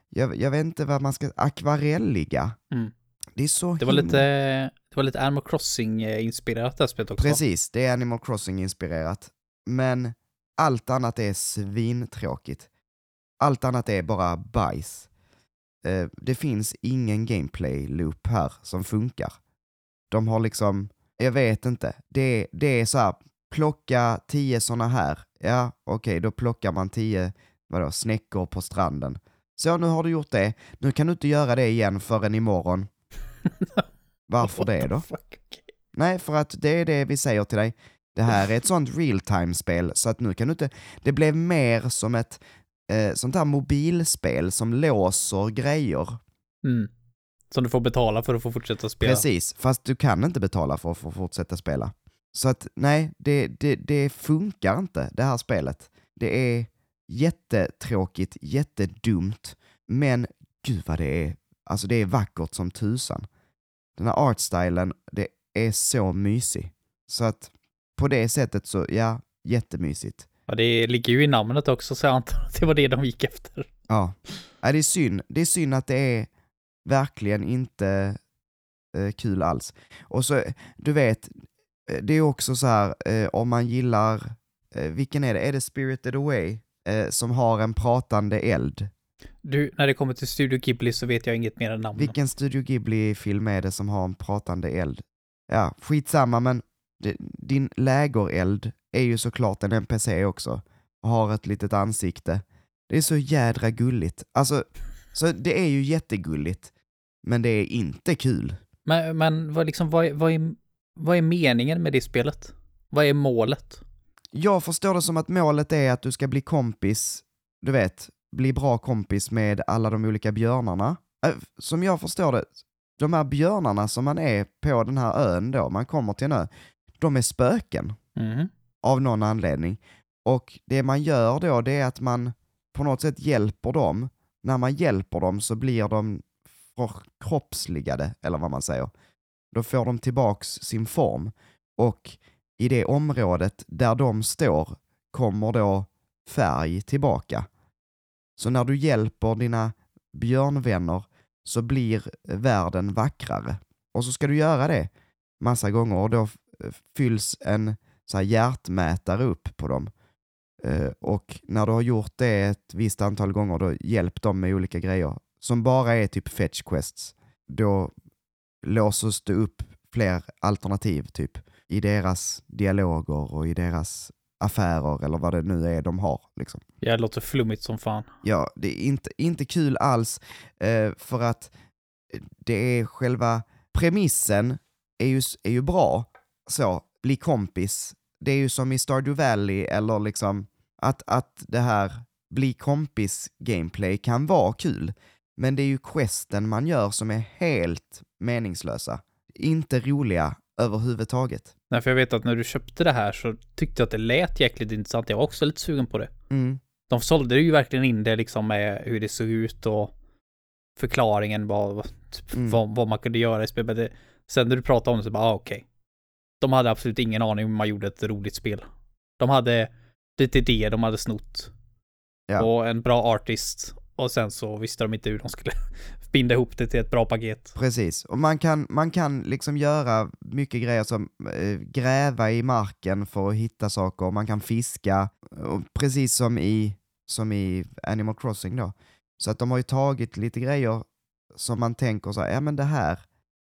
jag, jag vet inte vad man ska, akvarelliga. Mm. Det är så Det var himla- lite, det var lite Animal Crossing-inspirerat det här spelet också. Precis, det är Animal Crossing-inspirerat. Men allt annat är svintråkigt. Allt annat är bara bajs. Eh, det finns ingen gameplay-loop här som funkar. De har liksom, jag vet inte, det, det är så här, plocka tio såna här. Ja, okej, då plockar man tio, vadå, snäckor på stranden. Så, nu har du gjort det. Nu kan du inte göra det igen förrän imorgon. Varför det då? Nej, för att det är det vi säger till dig. Det här är ett sånt real time-spel, så att nu kan du inte... Det blev mer som ett eh, sånt här mobilspel som låser grejer. Mm. Som du får betala för att få fortsätta spela. Precis, fast du kan inte betala för att få fortsätta spela. Så att nej, det, det, det funkar inte, det här spelet. Det är jättetråkigt, jättedumt, men gud vad det är, alltså det är vackert som tusan. Den här artstylen, det är så mysig. Så att på det sättet så, ja, jättemysigt. Ja, det ligger ju i namnet också, så jag antar att det var det de gick efter. Ja, ja det är synd. Det är synd att det är verkligen inte eh, kul alls. Och så, du vet, eh, det är också så här, eh, om man gillar, eh, vilken är det? Är det Spirited Away? Eh, som har en pratande eld. Du, när det kommer till Studio Ghibli så vet jag inget mer än namn. Vilken Studio Ghibli-film är det som har en pratande eld? Ja, skitsamma, men det, din lägereld är ju såklart en NPC också och har ett litet ansikte. Det är så jädra gulligt. Alltså, så det är ju jättegulligt, men det är inte kul. Men, men vad, liksom, vad, vad, är, vad är meningen med det spelet? Vad är målet? Jag förstår det som att målet är att du ska bli kompis, du vet, bli bra kompis med alla de olika björnarna. Äh, Som jag förstår det, de här björnarna som man är på den här ön då, man kommer till en ö, de är spöken Mhm. av någon anledning. Och det man gör då, det är att man på något sätt hjälper dem. När man hjälper dem så blir de förkroppsligade, eller vad man säger. Då får de tillbaks sin form. Och i det området där de står kommer då färg tillbaka. Så när du hjälper dina björnvänner så blir världen vackrare. Och så ska du göra det massa gånger och då eh, fylls en så här hjärtmätare upp på dem. Eh, och när du har gjort det ett visst antal gånger, då hjälp dem med olika grejer som bara är typ fetch quests. Då låses det upp fler alternativ typ i deras dialoger och i deras affärer eller vad det nu är de har. Liksom. Ja, det låter flummigt som fan. Ja, det är inte, inte kul alls eh, för att det är själva premissen är ju, är ju bra. Så, bli kompis. Det är ju som i Stardew Valley eller liksom att, att det här bli kompis gameplay kan vara kul. Men det är ju questen man gör som är helt meningslösa. Inte roliga överhuvudtaget. Nej, för jag vet att när du köpte det här så tyckte jag att det lät jäkligt intressant. Jag var också lite sugen på det. Mm. De sålde ju verkligen in det liksom med hur det såg ut och förklaringen vad, typ, Mm. vad, vad man kunde göra i spelet. Det- Sen när du pratade om det så bara, ah, okej. De hade absolut ingen aning om hur man gjorde ett roligt spel. De hade lite idéer de hade snott. Ja. Och en bra artist. Och sen så visste de inte hur de skulle binda ihop det till ett bra paket. Precis, och man kan, man kan liksom göra mycket grejer som eh, gräva i marken för att hitta saker, man kan fiska, och precis som i, som i Animal Crossing då. Så att de har ju tagit lite grejer som man tänker så här, ja men det här,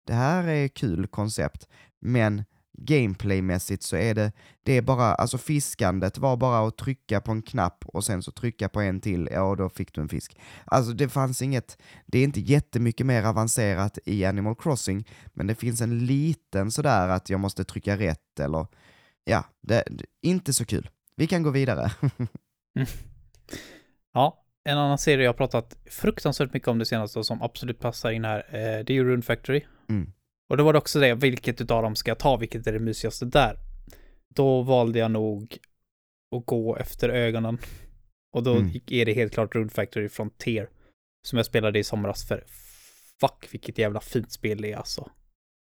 det här är kul koncept, men gameplaymässigt så är det, det är bara, alltså fiskandet var bara att trycka på en knapp och sen så trycka på en till, ja då fick du en fisk. Alltså det fanns inget, det är inte jättemycket mer avancerat i Animal Crossing, men det finns en liten sådär att jag måste trycka rätt eller ja, det, inte så kul. Vi kan gå vidare. Ja, en annan serie jag har pratat fruktansvärt mycket om det senaste och som absolut passar in här, eh, det är ju Rune Factory. Mm. Och då var det också det, vilket utav dem ska jag ta, vilket är det mysigaste där? Då valde jag nog att gå efter ögonen. Och då Mm. är det helt klart Rune Factory Frontier. Som jag spelade i somras för fuck vilket jävla fint spel det är alltså.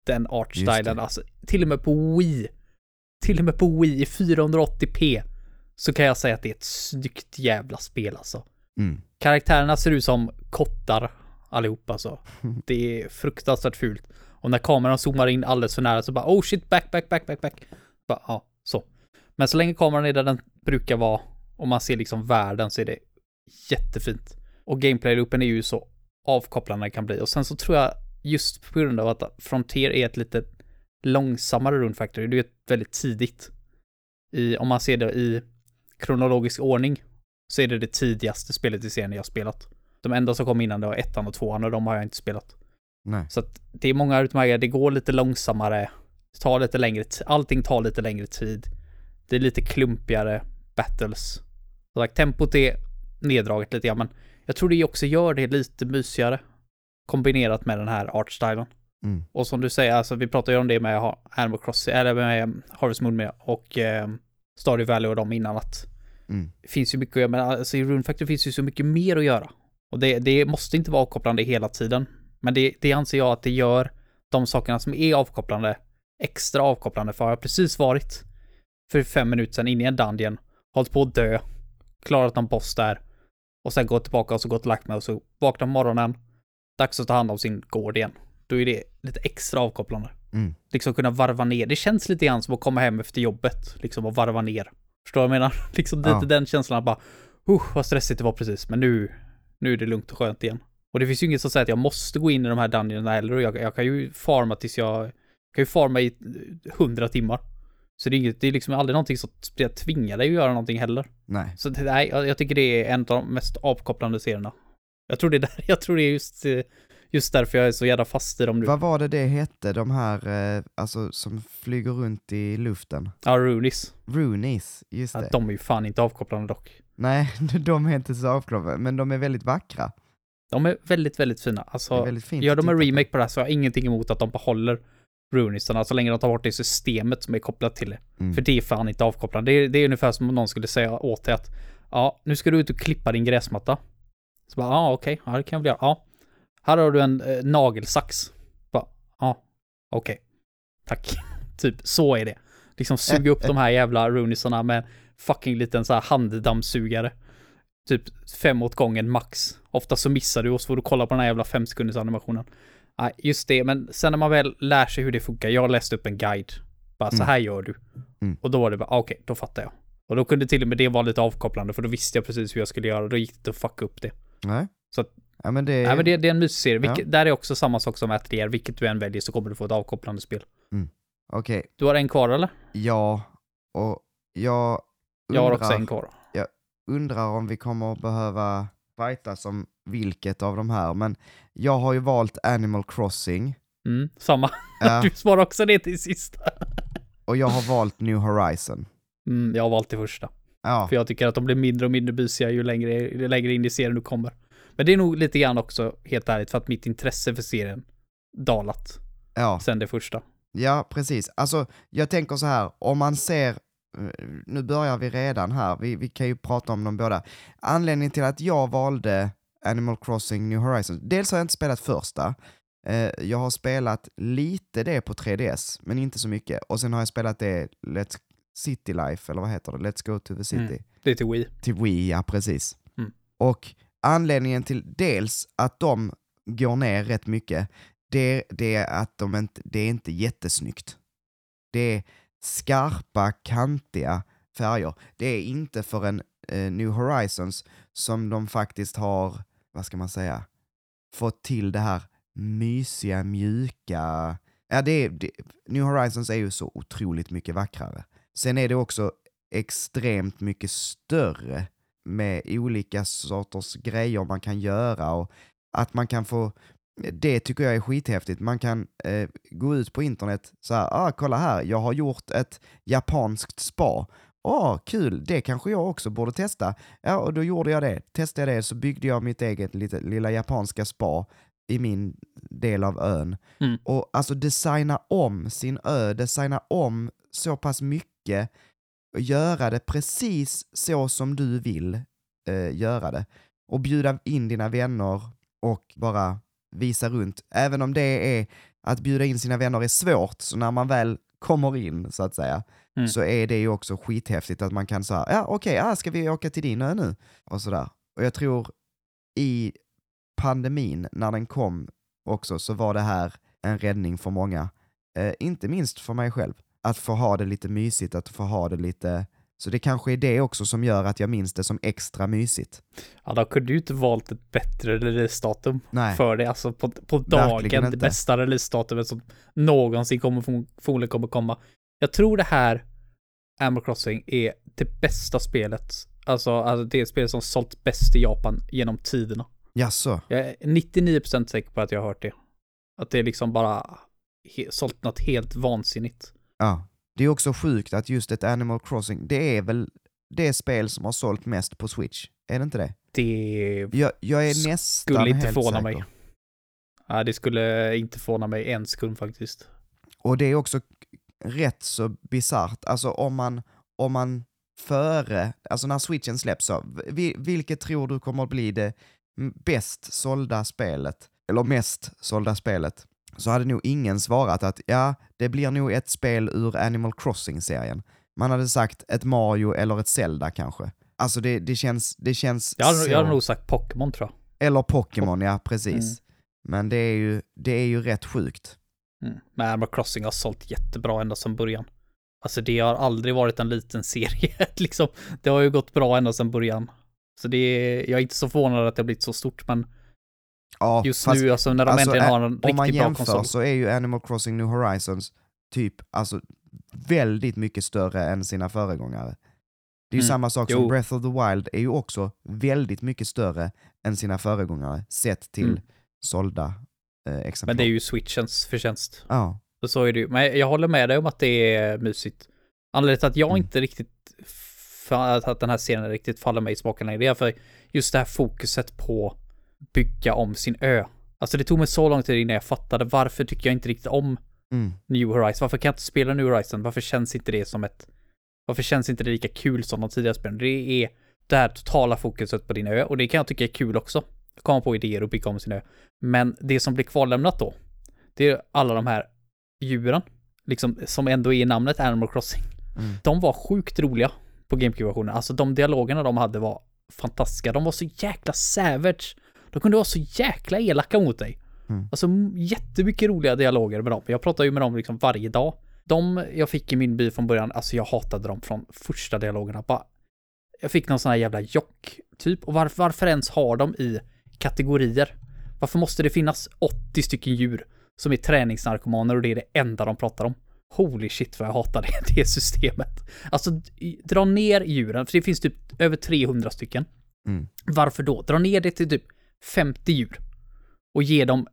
Den artstylen, alltså till och med på Wii. Till och med på Wii i 480p. Så kan jag säga att det är ett snyggt jävla spel alltså. Mm. Karaktärerna ser ut som kottar allihop alltså. Det är fruktansvärt fult. Och när kameran zoomar in alldeles för nära så bara oh shit back, back, back, back, back. Bara, ja, så. Men så länge kameran är där den brukar vara och man ser liksom världen så är det jättefint. Och gameplay-loopen är ju så avkopplande kan bli. Och sen så tror jag just på grund av att Frontier är ett lite långsammare Rune Factory, det är ett väldigt tidigt. I, om man ser det i kronologisk ordning så är det det tidigaste spelet i serien jag spelat. De enda som kom innan det var ettan och tvåan och de har jag inte spelat. Nej. Så att det är många utmärkare, det går lite långsammare, tar lite längre allting tar lite längre tid. Det är lite klumpigare battles. Så sagt, tempot är neddraget lite grann, men jag tror det också gör det lite mysigare. Kombinerat med den här artstylen. Mm. Och som du säger, alltså vi pratade ju om det med Animal Crossing, eller med Harvest Moon med och eh, Stardew Valley och dem innan att Mm. det finns ju mycket att göra, men alltså i Rune Factory finns ju så mycket mer att göra. Och det, det måste inte vara avkopplande hela tiden. Men det, det anser jag att det gör de sakerna som är avkopplande extra avkopplande. För jag har precis varit för fem minuter sedan inne i en dungeon, hållit på att dö, klarat någon boss där och sen gått tillbaka och så gått och lagt mig och så vaknar morgonen, dags att ta hand om sin gård igen. Då är det lite extra avkopplande. Mm. Liksom kunna varva ner. Det känns lite grann som att komma hem efter jobbet, liksom och varva ner. Förstår du vad jag menar? Liksom lite Ja. den känslan att bara, uh, vad stressigt det var precis, men nu, nu är det lugnt och skönt igen. Och det finns ju inget som säger att jag måste gå in i de här dungeonerna heller jag, jag kan ju farma tills jag, kan ju farma i hundra timmar. Så det är, inget, det är liksom aldrig någonting som tvingar dig att göra någonting heller. Nej. Så det, nej, jag, jag tycker det är en av de mest avkopplande serierna. Jag tror det är där, jag tror det är just, just därför jag är så jävla fast i dem nu. Vad var det det hette, de här eh, alltså, som flyger runt i luften? Ja, Runis. Roonies, just det. Ja, de är ju fan inte avkopplande dock. Nej, de är inte så avkopplade, men de är väldigt vackra. De är väldigt, väldigt fina. Alltså, väldigt fint gör de en remake på det här så har jag ingenting emot att de behåller Runisarna så länge de tar bort det systemet som är kopplat till det. Mm. För det är fan inte avkopplande. Det är, det är ungefär som om någon skulle säga åt dig att ja, nu ska du ut och klippa din gräsmatta. Så bara, ja okej, ja det kan jag väl göra. Ja. Här har du en eh, nagelsax. Bara, ja, okej. Tack. typ, så är det. Liksom suga upp de här jävla runisarna med fucking liten så här handdammsugare. Typ fem åt gången max. Ofta så missar du och så får du kolla på den här jävla fem sekunders animationen. Nej, just det, men sen när man väl lär sig hur det funkar. Jag läste upp en guide. Bara så Mm. här gör du. Mm. Och då var det bara, ah, okej, då fattar jag. Och då kunde till och med det vara lite avkopplande för då visste jag precis hur jag skulle göra. Då gick det inte att fucka upp det. Nej. Så att- ja, men det, Nej men det, det är en mysig serie. Vilket, Ja. Där är också samma sak som Atelier. Vilket du än väljer så kommer du få ett avkopplande spel. Okej, Du har en kvar eller? ja, och jag Jag har undrar, också en kvar. Undrar om vi kommer att behöva fightas om vilket av de här, men jag har ju valt Animal Crossing, Mm, samma. ja, Du svarar också det till sista. och jag har valt New Horizon. Mm, jag har valt det första. Ja, För jag tycker att de blir mindre och mindre busiga ju längre, ju längre in i serien du kommer. Men det är nog lite grann också, helt ärligt, för att mitt intresse för serien dalat ja. sen det första. Ja, precis. Alltså, jag tänker så här, om man ser, nu börjar vi redan här, vi, vi kan ju prata om dem båda. Anledningen till att jag valde Animal Crossing New Horizons, dels har jag inte spelat första, eh, jag har spelat lite det på 3DS, men inte så mycket. Och sen har jag spelat det Let's City Life, eller vad heter det? Let's Go to the City. Mm. Det är till Wii. Till Wii, ja precis. Mm. Och anledningen till dels att de går ner rätt mycket, det, det är att de inte, det är inte jättesnyggt. Det är skarpa, kantiga färger. Det är inte för en eh, New Horizons som de faktiskt har, vad ska man säga, fått till det här mysiga, mjuka. Ja, det är, det, New Horizons är ju så otroligt mycket vackrare. Sen är det också extremt mycket större med olika sorters grejer man kan göra och att man kan få det tycker jag är skithäftigt. Man kan eh, gå ut på internet så här, ah, kolla här, jag har gjort ett japanskt spa. Åh, kul, det kanske jag också borde testa. Ja, och då gjorde jag det. Testade jag det så byggde jag mitt eget lite, lilla japanska spa i min del av ön. Mm. Och alltså designa om sin ö, designa om så pass mycket och göra det precis så som du vill eh, göra det. Och bjuda in dina vänner och bara visa runt. Även om det är att bjuda in sina vänner är svårt, så när man väl kommer in så att säga, Mm. så är det ju också skithäftigt att man kan säga, ja okej, ah, ska vi åka till din ö nu? Och sådär. Och jag tror i pandemin, när den kom också, så var det här en räddning för många. Eh, inte minst för mig själv. Att få ha det lite mysigt, att få ha det lite... Så det kanske är det också som gör att jag minns det som extra mysigt. Ja, då kunde du inte valt ett bättre releasedatum för det. Alltså på, på dagen, det bästa releasedatumet som någonsin kommer förmo- förmodligen kommer komma. Jag tror det här, Animal Crossing, är det bästa spelet. Alltså, alltså det är spelet som sålt bäst i Japan genom tiderna. Jaså? Jag är 99% säker på att jag har hört det. Att det är liksom bara he- sålt något helt vansinnigt. Ja. Det är också sjukt att just ett Animal Crossing, det är väl det spel som har sålt mest på Switch? Är det inte det? Det Jag, jag är nästan skulle inte helt förvåna säker. mig. Ja, det skulle inte förvåna mig en sekund faktiskt. Och det är också rätt så bisarrt, alltså om man, om man före, alltså när switchen släpps, så, vi- vilket tror du kommer att bli det bäst sålda spelet, eller mest sålda spelet? Så hade nog ingen svarat att ja, det blir nog ett spel ur Animal Crossing-serien. Man hade sagt ett Mario eller ett Zelda kanske. Alltså det, det känns, det känns Jag hade, så... jag hade nog sagt Pokémon tror jag. Eller Pokémon, ja precis. Mm. Men det är, ju, det är ju rätt sjukt. Mm. Men Animal Crossing har sålt jättebra ända sedan början. Alltså det har aldrig varit en liten serie liksom. Det har ju gått bra ända sedan början. Så det är, jag är inte så förvånad att det har blivit så stort, men Ja, just fast- nu alltså när de alltså, äntligen har en om man riktigt bra jämför konsol. så är ju Animal Crossing New Horizons typ alltså väldigt mycket större än sina föregångare. Det är ju Mm, samma sak som jo. Breath of the Wild är ju också väldigt mycket större än sina föregångare sett till Mm. sålda eh, exemplar. Men det är ju switchens förtjänst. Ja, Så, så är det ju. Men jag håller med dig om att det är mysigt. Anledningen till att jag Mm. inte riktigt, att den här serien riktigt faller mig i smaken längre, det är för just det här fokuset på bygga om sin ö. Alltså det tog mig så lång tid innan jag fattade varför tycker jag inte riktigt om mm. New Horizon. Varför kan jag inte spela New Horizon? Varför känns inte det som ett... Varför känns inte det lika kul som de tidigare spelen? Det är det här totala fokuset på din ö och det kan jag tycka är kul också. Komma på idéer och bygga om sin ö. Men det som blir kvarlämnat då, det är alla de här djuren, liksom som ändå är i namnet Animal Crossing. Mm. De var sjukt roliga på GameCube-versionen. Alltså de dialogerna de hade var fantastiska. De var så jäkla savage. De kunde vara så jäkla elaka mot dig. Mm. Alltså jättemycket roliga dialoger med dem. Jag pratar ju med dem liksom varje dag. De jag fick i min by från början, alltså jag hatade dem från första dialogerna. Bara, jag fick någon sån här jävla jock, typ. Och varför, varför ens har de i kategorier? Varför måste det finnas 80 stycken djur som är träningsnarkomaner och det är det enda de pratar om? Holy shit vad jag hatar det, det systemet. Alltså, dra ner djuren, för det finns typ över 300 stycken. Mm. Varför då? Dra ner det till typ 50 djur. Och ge dem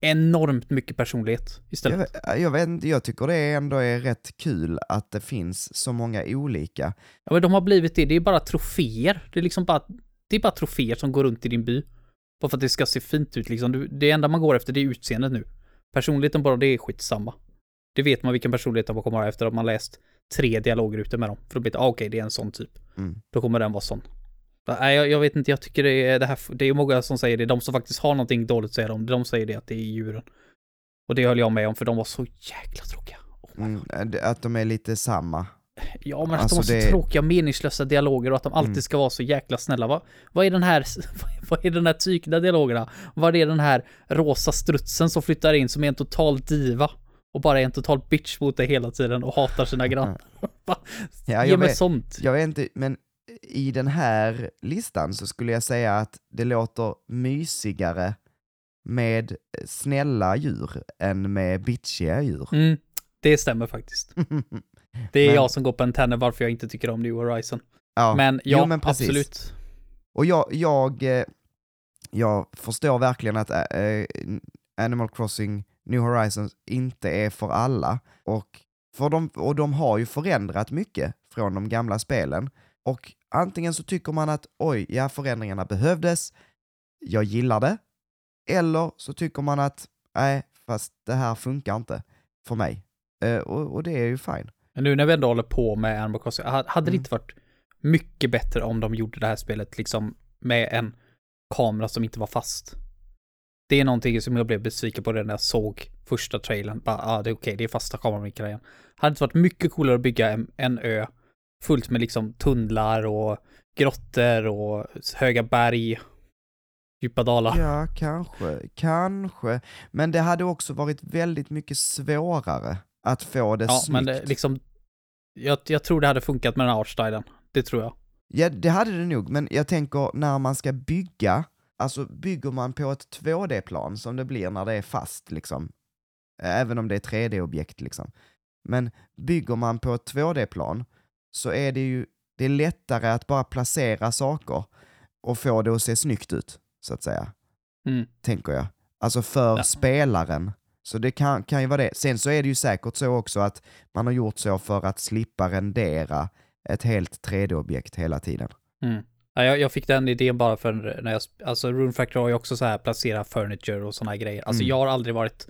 enormt mycket personlighet Jag, istället. vet, jag vet jag tycker det ändå är rätt kul att det finns så många olika. Ja, men de har blivit det. Det är bara troféer. Det är liksom bara, det är bara troféer som går runt i din by. Bara för att det ska se fint ut liksom. Du, det enda man går efter det är utseendet nu. Personligheten bara, det är skitsamma. Det vet man vilken personlighet de kommer ha efter att man läst tre dialoger ute med dem. För då blir det, ah, okej, det är en sån typ. Mm. Då kommer den vara sån. Nej, jag, jag vet inte, jag tycker det är det här, det är många som säger det. De som faktiskt har någonting dåligt säger de. De säger det att det är djuren. Och det höll jag med om, för de var så jäkla tråkiga. Oh Mm, att de är lite samma. Ja, men att Alltså de har så det- tråkiga meningslösa dialoger och att de alltid Mm. ska vara så jäkla snälla. Vad, vad är den här, vad är den här tykna dialogerna? Vad är den här rosa strutsen som flyttar in som är en total diva? Och bara är en total bitch mot dig hela tiden och hatar sina grannar. Va? Ja, Ge mig vet- sånt. Jag vet inte, men i den här listan så skulle jag säga att det låter mysigare med snälla djur än med bitchiga djur. Mm, det stämmer faktiskt. Det är Men- jag som går på en tenner varför jag inte tycker om New Horizon. ja. Men ja, jo, men absolut. Och jag, jag, eh, jag förstår verkligen att äh, Animal Crossing New Horizons inte är för alla. Och, för de, och de har ju förändrat mycket från de gamla spelen. Och antingen så tycker man att oj, ja förändringarna behövdes, jag gillar det. Eller så tycker man att nej, fast det här funkar inte för mig. Eh, och, och det är ju fine. Men nu när vi ändå håller på med Animal Crossing, ha- hade det Mm. inte varit mycket bättre om de gjorde det här spelet liksom med en kamera som inte var fast? det är någonting som jag blev besviken på när jag såg första trailern. Bara, ah, det är okej, det är fasta kameravinklar igen. Hade inte varit mycket coolare att bygga en, en ö fullt med liksom tunnlar och grottor och höga berg, djupa dalar. Ja, kanske, kanske. Men det hade också varit väldigt mycket svårare att få det Ja, snyggt. men det, liksom, jag, jag tror det hade funkat med den här artstylen. Det tror jag. Ja, det hade det nog, men jag tänker när man ska bygga, alltså bygger man på ett 2D-plan som det blir när det är fast, liksom, även om det är 3D-objekt, liksom. Men bygger man på ett 2D-plan så är det ju, det är lättare att bara placera saker och få det att se snyggt ut, så att säga, Mm. tänker jag. Alltså för Ja. spelaren. Så det kan, kan ju vara det. Sen så är det ju säkert så också att man har gjort så för att slippa rendera ett helt 3D-objekt hela tiden. Mm. Ja, jag, jag fick den idén bara för när jag, alltså Rune Factory har ju också så här placera furniture och här grejer. Alltså Mm. jag har aldrig varit,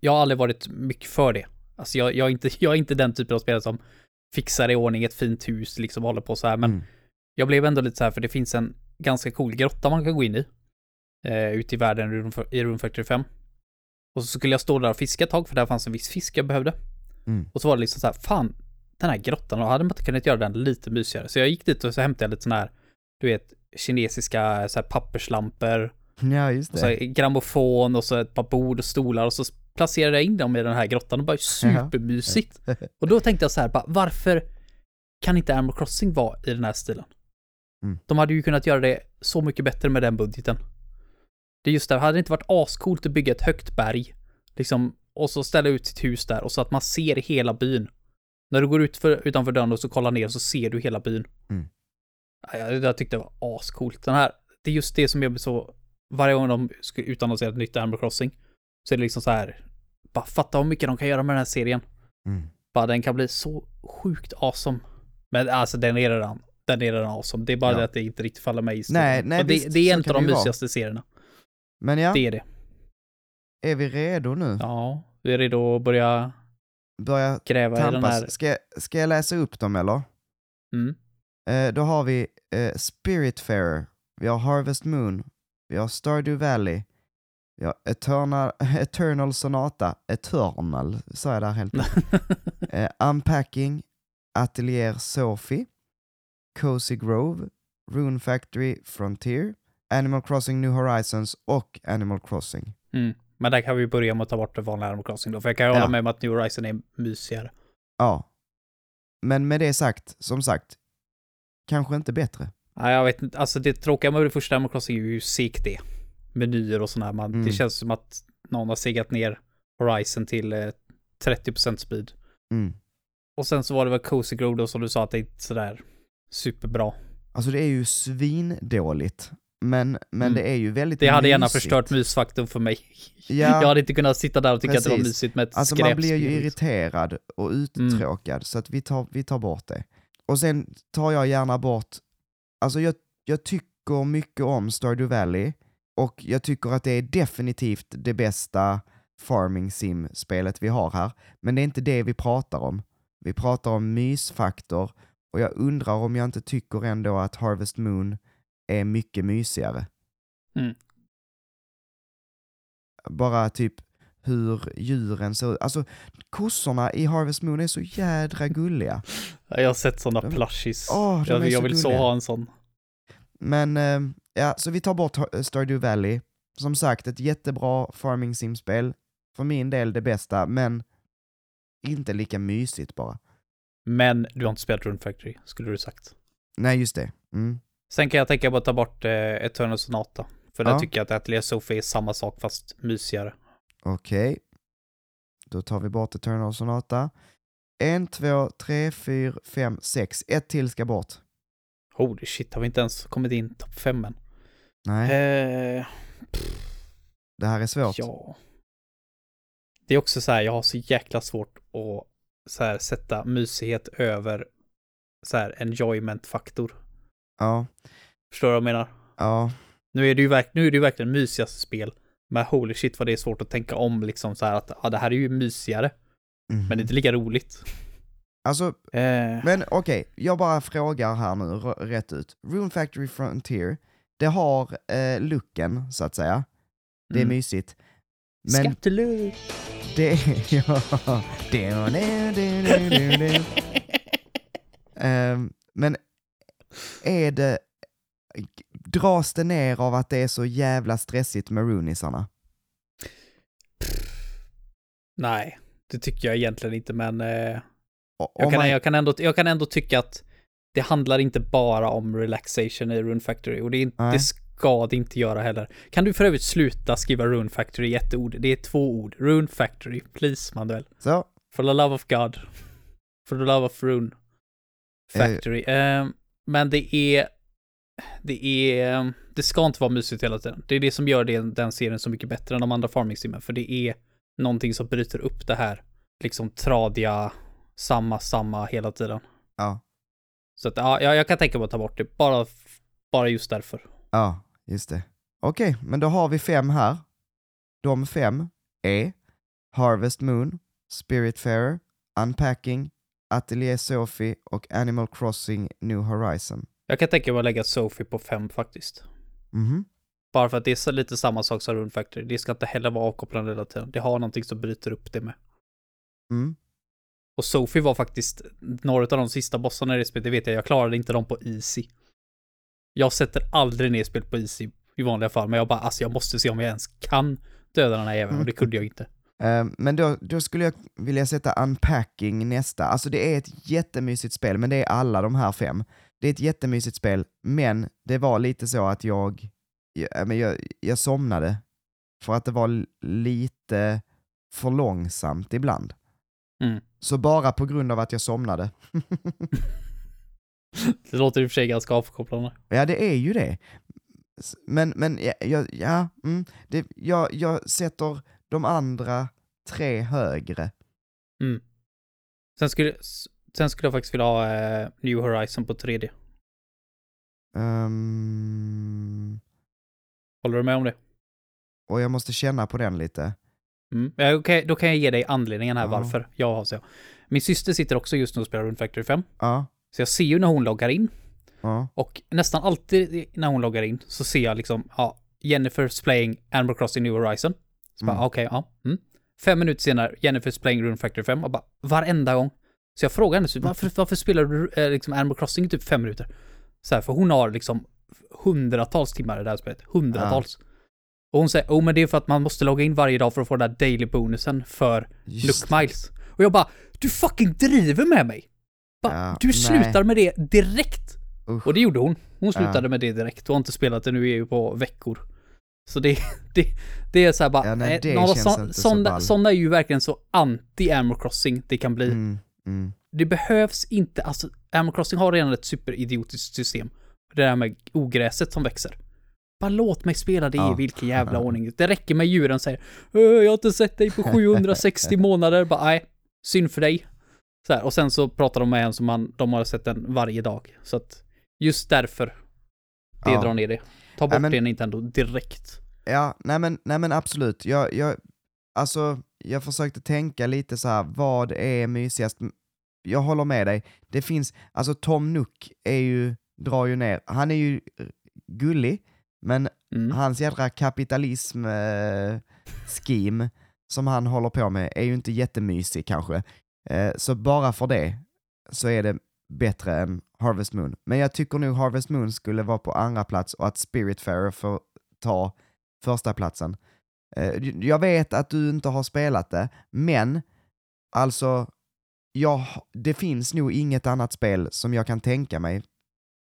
jag har aldrig varit mycket för det. Alltså jag, jag, är inte, jag är inte den typen av spelare som fixar i ordning ett fint hus, liksom håller på så här, men Mm. jag blev ändå lite så här för det finns en ganska cool grotta man kan gå in i. Eh, ute i världen i Rune- i Rune Factory 5. Och så skulle jag stå där och fiska ett tag för där fanns en viss fisk jag behövde. Mm. Och så var det liksom så här, fan, den här grottan, då hade man inte kunnat göra den lite mysigare. Så jag gick dit och så hämtade jag lite sån här, du vet, kinesiska så här papperslampor, Ja, just och så det. grammofon och så ett par bord och stolar och så placerade jag in dem i den här grottan och bara supermysigt. Och då tänkte jag så här, bara, varför kan inte Animal Crossing vara i den här stilen? Mm. De hade ju kunnat göra det så mycket bättre med den budgeten. Det är just det, hade det inte varit ascoolt att bygga ett högt berg, liksom, och så ställa ut sitt hus där och så att man ser hela byn. När du går ut för, utanför dörren och så kollar ner så ser du hela byn. Mm. Ja, Jag, jag tyckte det var ascoolt. Den här, det är just det som jag blir så, varje gång de ska utannonsera ett nytt Animal Crossing, så är det liksom så här, bara fatta hur mycket de kan göra med den här serien. Mm. Bara den kan bli så sjukt awesome. Men alltså den är redan, den är redan awesome. Det är bara Ja. det att det inte riktigt faller mig i Nej, stilen. nej, Och det, visst, det är en av de ju vara. mysigaste serierna. Men ja, Det är det. är vi redo nu? Ja, vi är redo att börja Börja gräva i den här. tampas. Ska, ska jag läsa upp dem eller? Mm. Eh, då har vi eh, Spiritfarer, vi har Harvest Moon, vi har Stardew Valley, vi har Eternal, Eternal Sonata, Eternal, sa jag där helt eh, Unpacking, Atelier Sophie, Cozy Grove, Rune Factory Frontier, Animal Crossing New Horizons och Animal Crossing. Mm. Men där kan vi börja med att ta bort det vanliga Animal Crossing då, för jag kan ju hålla Ja. med om att New Horizon är mysigare. Ja. Men med det sagt, som sagt, kanske inte bättre. Nej, jag vet inte, alltså det tråkiga med det första Animal Crossing är ju segt det. Menyer och sådär, man, Mm. det känns som att någon har segat ner Horizon till eh, 30% speed. Mm. Och sen så var det väl Cozy Grove då som du sa att det är inte sådär superbra. Alltså det är ju svindåligt. Men, men Mm. det är ju väldigt Det hade gärna mysigt. förstört mysfaktorn för mig. Ja. Jag hade inte kunnat sitta där och tycka att det var Precis. mysigt med ett Alltså man blir ju liksom. irriterad och uttråkad, så att vi tar, vi tar bort det. Och sen tar jag gärna bort, alltså jag, jag tycker mycket om Stardew Valley och jag tycker att det är definitivt det bästa farming sim-spelet vi har här. Men det är inte det vi pratar om. Vi pratar om mysfaktor och jag undrar om jag inte tycker ändå att Harvest Moon är mycket mysigare. Mm. Bara typ hur djuren ser ut. Alltså kossorna i Harvest Moon är så jädra gulliga. Ja, Jag har sett sådana De- plushies. Åh, de jag, jag så vill så gulliga. ha en sån. Men eh, ja, så vi tar bort Har- Stardew Valley. Som sagt, ett jättebra farming sim-spel. För min del det bästa, men inte lika mysigt bara. Men du har inte spelat Rune Factory, skulle du sagt. Nej, just det. Mm. Sen kan jag tänka på att ta bort eh, Eternal Sonata. För Ja. där tycker jag att Atelier Sophie är samma sak fast mysigare. Okej. Då tar vi bort Eternal Sonata. En, två, tre, fyra, fem, sex. Ett till ska bort. Holy shit, har vi inte ens kommit in topp fem än? Nej, Eh, det här är svårt. ja. Det är också så här, jag har så jäkla svårt att så här, sätta mysighet över så här enjoyment-faktor. Ja, Förstår du vad jag menar? ja. Nu är det ju, verk- nu är det ju verkligen mysigaste spel. Men holy shit vad det är svårt att tänka om liksom så här att ja, det här är ju mysigare. Mhm. Men det är inte lika roligt. Alltså, Eh, Men okej, jag bara frågar här nu rätt ut. Rune Factory Frontier, det har eh, looken så att säga. Det är Mm. mysigt. Men Skattelur! det är... Ja. Ehm, men är det... Dras det ner av att det är så jävla stressigt med runisarna? Nej, det tycker jag egentligen inte, men eh, jag, kan, man- jag, kan ändå, jag kan ändå tycka att det handlar inte bara om relaxation i Rune Factory och det, är, inte- Nej. det ska det inte göra heller. Kan du för övrigt sluta skriva Rune Factory i ett ord? Det är två ord. Rune Factory, please Manuel. Så, For the love of God. For the love of Rune Factory. Eh, men det är... Det är... Det ska inte vara mysigt hela tiden. Det är det som gör det, den serien så mycket bättre än de andra farming simmen. För det är någonting som bryter upp det här liksom tradiga, samma, samma hela tiden. ja, Så att ja, jag kan tänka mig att ta bort det. Bara, bara just därför. ja, just det. Okej, men då har vi fem här. De fem är Harvest Moon, Spiritfarer, Unpacking, Atelier Sophie och Animal Crossing New Horizon. Jag kan tänka mig att lägga Sophie på fem faktiskt. Mhm. Bara för att det är lite samma sak som Rune Factory. Det ska inte heller vara avkopplande hela tiden. Det har någonting som bryter upp det med. Mm. Och Sophie var faktiskt några av de sista bossarna i det spelet, det vet jag, jag klarade inte dem på easy. Jag sätter aldrig ner spel på easy i vanliga fall, men jag bara, alltså jag måste se om jag ens kan döda den här jäveln, och det kunde jag inte. Eh, Men då, då skulle jag vilja sätta Unpacking nästa. Alltså det är ett jättemysigt spel, men det är alla de här fem. Det är ett jättemysigt spel, men det var lite så att jag, jag, jag, jag somnade för att det var lite för långsamt ibland. Mm. Så bara på grund av att jag somnade. Det låter i och för sig ganska avkopplande. ja, det är ju det. Men, men ja, ja, ja mm, det, jag, jag sätter de andra tre högre. Sen skulle, sen skulle jag faktiskt vilja ha eh, New Horizon på 3D. Ehm, Håller du med om det? och jag måste känna på den lite. Mm. Ja, okej, då kan jag ge dig anledningen här Ja. varför jag har så. Min syster sitter också just nu och spelar Rune Factory 5. Ja, Så jag ser ju när hon loggar in ja, Och nästan alltid när hon loggar in så ser jag liksom, ja, Jennifer's playing Animal Crossing New Horizon. Så Mm. bara, okej, ja. Mm. Fem minuter senare, Jennifer's playing Rune Factory 5 och bara, varenda gång. Så jag frågar henne, så, varför, varför spelar du eh, liksom Animal Crossing i typ fem minuter? Så här, för hon har liksom hundratals timmar i det här spelet. Hundratals. Och hon säger, oh men det är för att man måste logga in varje dag för att få den där daily bonusen för just Look Miles. Och jag bara, du fucking driver med mig! Bara, Ja, du nej. slutar med det direkt! Usch. Och det gjorde hon. Hon slutade Ja. med det direkt och har inte spelat det nu i EU på veckor. Så det, det, det är så här bara, Ja, nej, eh, några så, inte så sådana, sådana är ju verkligen så anti Animal Crossing det kan bli. Mm, mm. Det behövs inte, alltså Animal Crossing har redan ett superidiotiskt system. Det där med ogräset som växer. Bara låt mig spela det Ja. i vilken jävla ordning. Det räcker med djuren säger "Åh, jag har inte sett dig på 760 månader. Bara nej, synd för dig. Så här, och sen så pratar de med en som man, de har sett den varje dag. Så att just därför det Ja. drar ner det. Ta bort Ja, men- det Nintendo direkt. Ja, nej men, nej men absolut. Jag, jag, alltså, jag försökte tänka lite så här, vad är mysigast? Jag håller med dig. Det finns, alltså Tom Nook är ju, drar ju ner, han är ju eh, gullig, men Mm. hans jädra kapitalism eh, scheme som han håller på med är ju inte jättemysig kanske. Eh, så bara för det så är det bättre än Harvest Moon. Men jag tycker nog Harvest Moon skulle vara på andra plats och att Spiritfarer får ta första platsen. Eh, jag vet att du inte har spelat det, men alltså, jag, det finns nog inget annat spel som jag kan tänka mig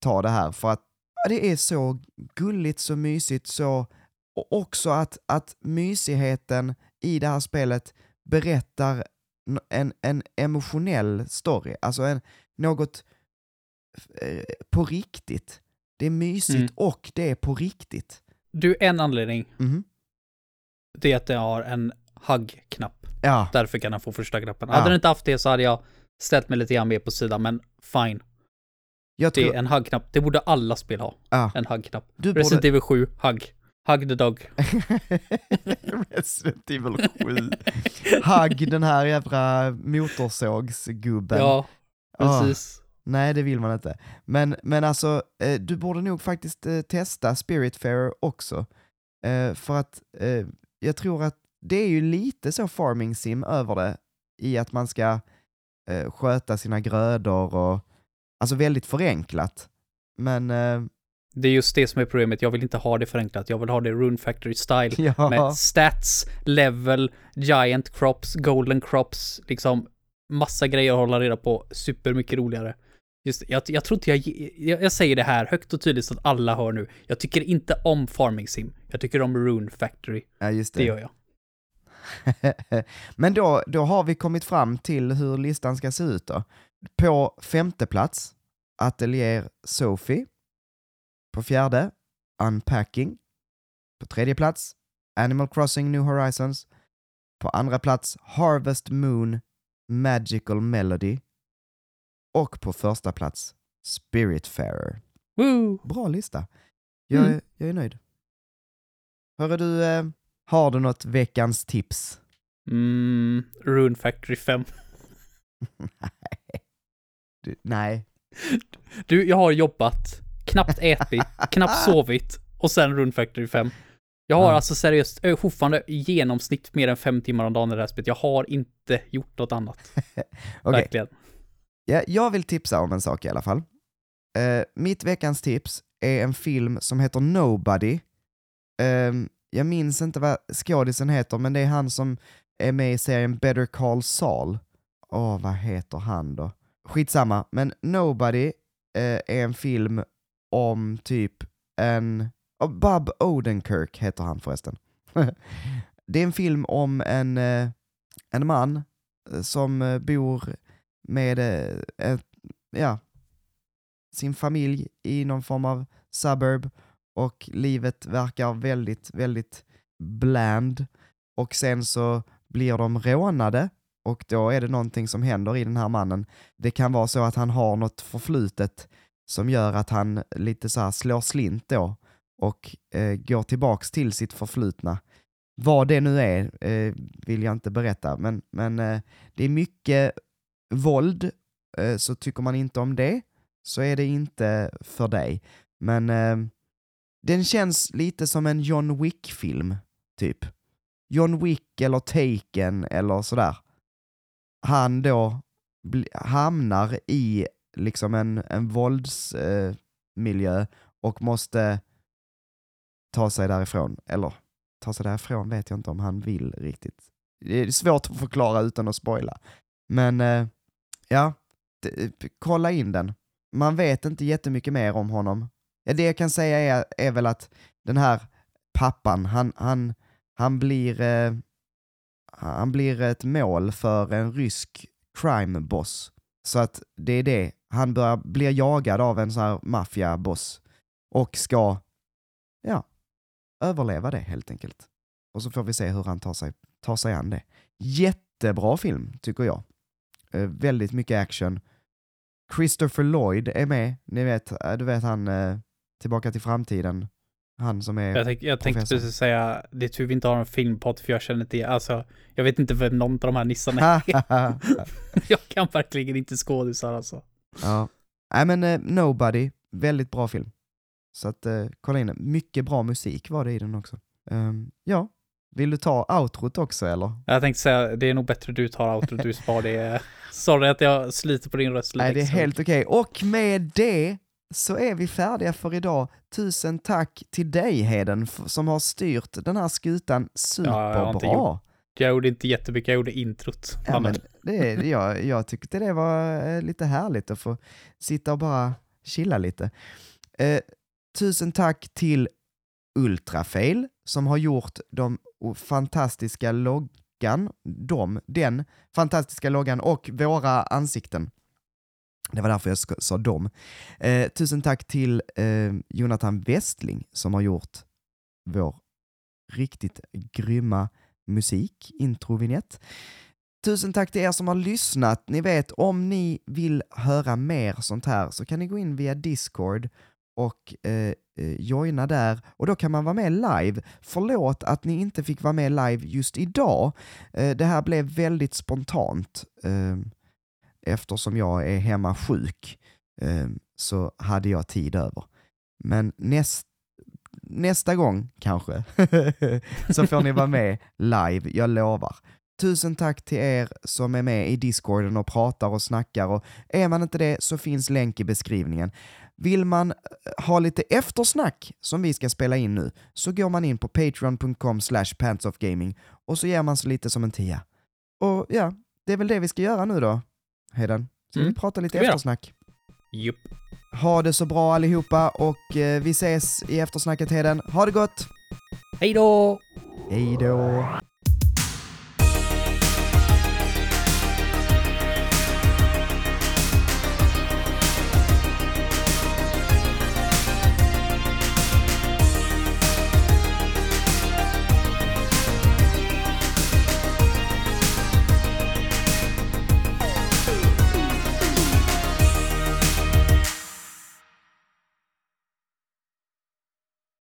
ta det här för att det är så gulligt, så mysigt, så och också att, att mysigheten i det här spelet berättar en, en emotionell story, alltså en, något eh, på riktigt. Det är mysigt Mm. och det är på riktigt. Du, en anledning, Mhm. Det är att det har en hugg-knapp. Ja, Därför kan den få första knappen. Ja. Hade den inte haft det så hade jag ställt mig lite grann mer på sidan, men fine. jag Det är tror... en hugg-knapp. Det borde alla spel ha. Ja. En hugg-knapp. Borde... Resident Evil 7, hugg. Hug the dog. Resident Evil 7. Hugg den här jävla motorsågsgubben. Ja, Ah. precis. Nej, det vill man inte. Men, men alltså, eh, du borde nog faktiskt eh, testa Spiritfarer också. Eh, för att eh, jag tror att det är ju lite så farming sim över det i att man ska eh, sköta sina grödor och alltså väldigt förenklat. Men eh, Det är just det som är problemet. Jag vill inte ha det förenklat. Jag vill ha det Rune Factory style. ja, Med stats, level, giant crops, golden crops, liksom massa grejer att hålla reda på. Supermycket roligare. Just jag, jag tror inte jag, jag, jag säger det här högt och tydligt så att alla hör nu. Jag tycker inte om Farming Sim. Jag tycker om Rune Factory. ja, just Det det. gör jag. Men då, då har vi kommit fram till hur listan ska se ut då. På femte plats, Atelier Sophie. På fjärde, Unpacking. På tredje plats, Animal Crossing New Horizons. På andra plats, Harvest Moon Magical Melody. Och på första plats, Spiritfarer. Woo! Bra lista. Jag, Mm. är, jag är nöjd. Hörru du, eh, har du något veckans tips? Mm, Rune Factory 5. Du, nej. Du, jag har jobbat, knappt ätit, knappt sovit och sen Rune Factory 5. Jag har Ja. alltså seriöst ö, fortfarande i genomsnitt mer än fem timmar om dagen i det här spelet. Jag har inte gjort något annat. Okej, Verkligen ja, jag vill tipsa om en sak i alla fall. Eh, mitt veckans tips är en film som heter Nobody. Ehm, jag minns inte vad skådisen heter, men det är han som är med i serien Better Call Saul. Åh, vad heter han då? Skitsamma, men Nobody eh, är en film om typ en... Oh, Bob Odenkirk heter han förresten. det är en film om en, eh, en man eh, som eh, bor med eh, ett, ja, sin familj i någon form av suburb och livet verkar väldigt, väldigt bland. Och sen så blir de rånade och då är det någonting som händer i den här mannen. Det kan vara så att han har något förflutet som gör att han lite så här slår slint då och eh, går tillbaks till sitt förflutna. Vad det nu är eh, vill jag inte berätta, men, men eh, det är mycket våld, eh, så tycker man inte om det så är det inte för dig. Men eh, den känns lite som en John Wick-film, typ. John Wick eller Taken eller sådär. Han då hamnar i liksom en, en våldsmiljö eh, och måste ta sig därifrån. Eller ta sig därifrån vet jag inte om han vill riktigt. Det är svårt att förklara utan att spoila. Men eh, ja, d- kolla in den. Man vet inte jättemycket mer om honom. Ja, det jag kan säga är, är väl att den här pappan, han, han, han blir eh, han blir ett mål för en rysk crime boss. Så att det är det, han börjar, blir jagad av en sån här maffiaboss och ska, ja, överleva det helt enkelt. Och så får vi se hur han tar sig, tar sig an det. Jättebra film, tycker jag. Eh, väldigt mycket action. Christopher Lloyd är med, ni vet, eh, du vet han eh, Tillbaka till framtiden. Han som är... Jag, tänk, jag tänkte precis säga, det är tur vi inte har en filmpodd för jag känner inte, alltså, jag vet inte vem någon av de här nissarna är. jag kan verkligen inte skådisar alltså. ja. Nej men eh, Nobody, väldigt bra film. Så att eh, kolla in den. Mycket bra musik var det i den också. Ehm, ja, vill du ta outrot också eller? Jag tänkte säga, det är nog bättre du tar outro, du spar det. Sorry att jag sliter på din röst lite Nej, det är helt okej. Och med det så är vi färdiga för idag. Tusen tack till dig Heden som har styrt den här skutan superbra. gjort Jag gjorde inte jättemycket, jag gjorde introt. Ja, men det, jag, jag tyckte det var eh, lite härligt att få sitta och bara chilla lite. Eh, tusen tack till Ultrafail som har gjort de fantastiska loggan, de, den fantastiska loggan och våra ansikten. Det var därför jag sa dem. Eh, tusen tack till eh, Jonathan Westling som har gjort vår riktigt grymma musik, introvinjett. Tusen tack till er som har lyssnat. Ni vet, om ni vill höra mer sånt här så kan ni gå in via Discord och eh, eh, joina där och då kan man vara med live. Förlåt att ni inte fick vara med live just idag. Eh, det här blev väldigt spontant. Eh, eftersom jag är hemma sjuk eh, så hade jag tid över. Men näst, nästa gång kanske, så får ni vara med live, jag lovar. Tusen tack till er som är med i discorden och pratar och snackar och är man inte det så finns länk i beskrivningen. Vill man eh, ha lite eftersnack som vi ska spela in nu så går man in på patreon.com slash pantsofgaming och så ger man sig lite som en tia. Och ja, det är väl det vi ska göra nu då, Hedan. Så Mm. vi pratar lite Ska eftersnack. Jupp. Ha det så bra allihopa och eh, vi ses i eftersnacket Heden. Ha det gott! Hej då! Hej då!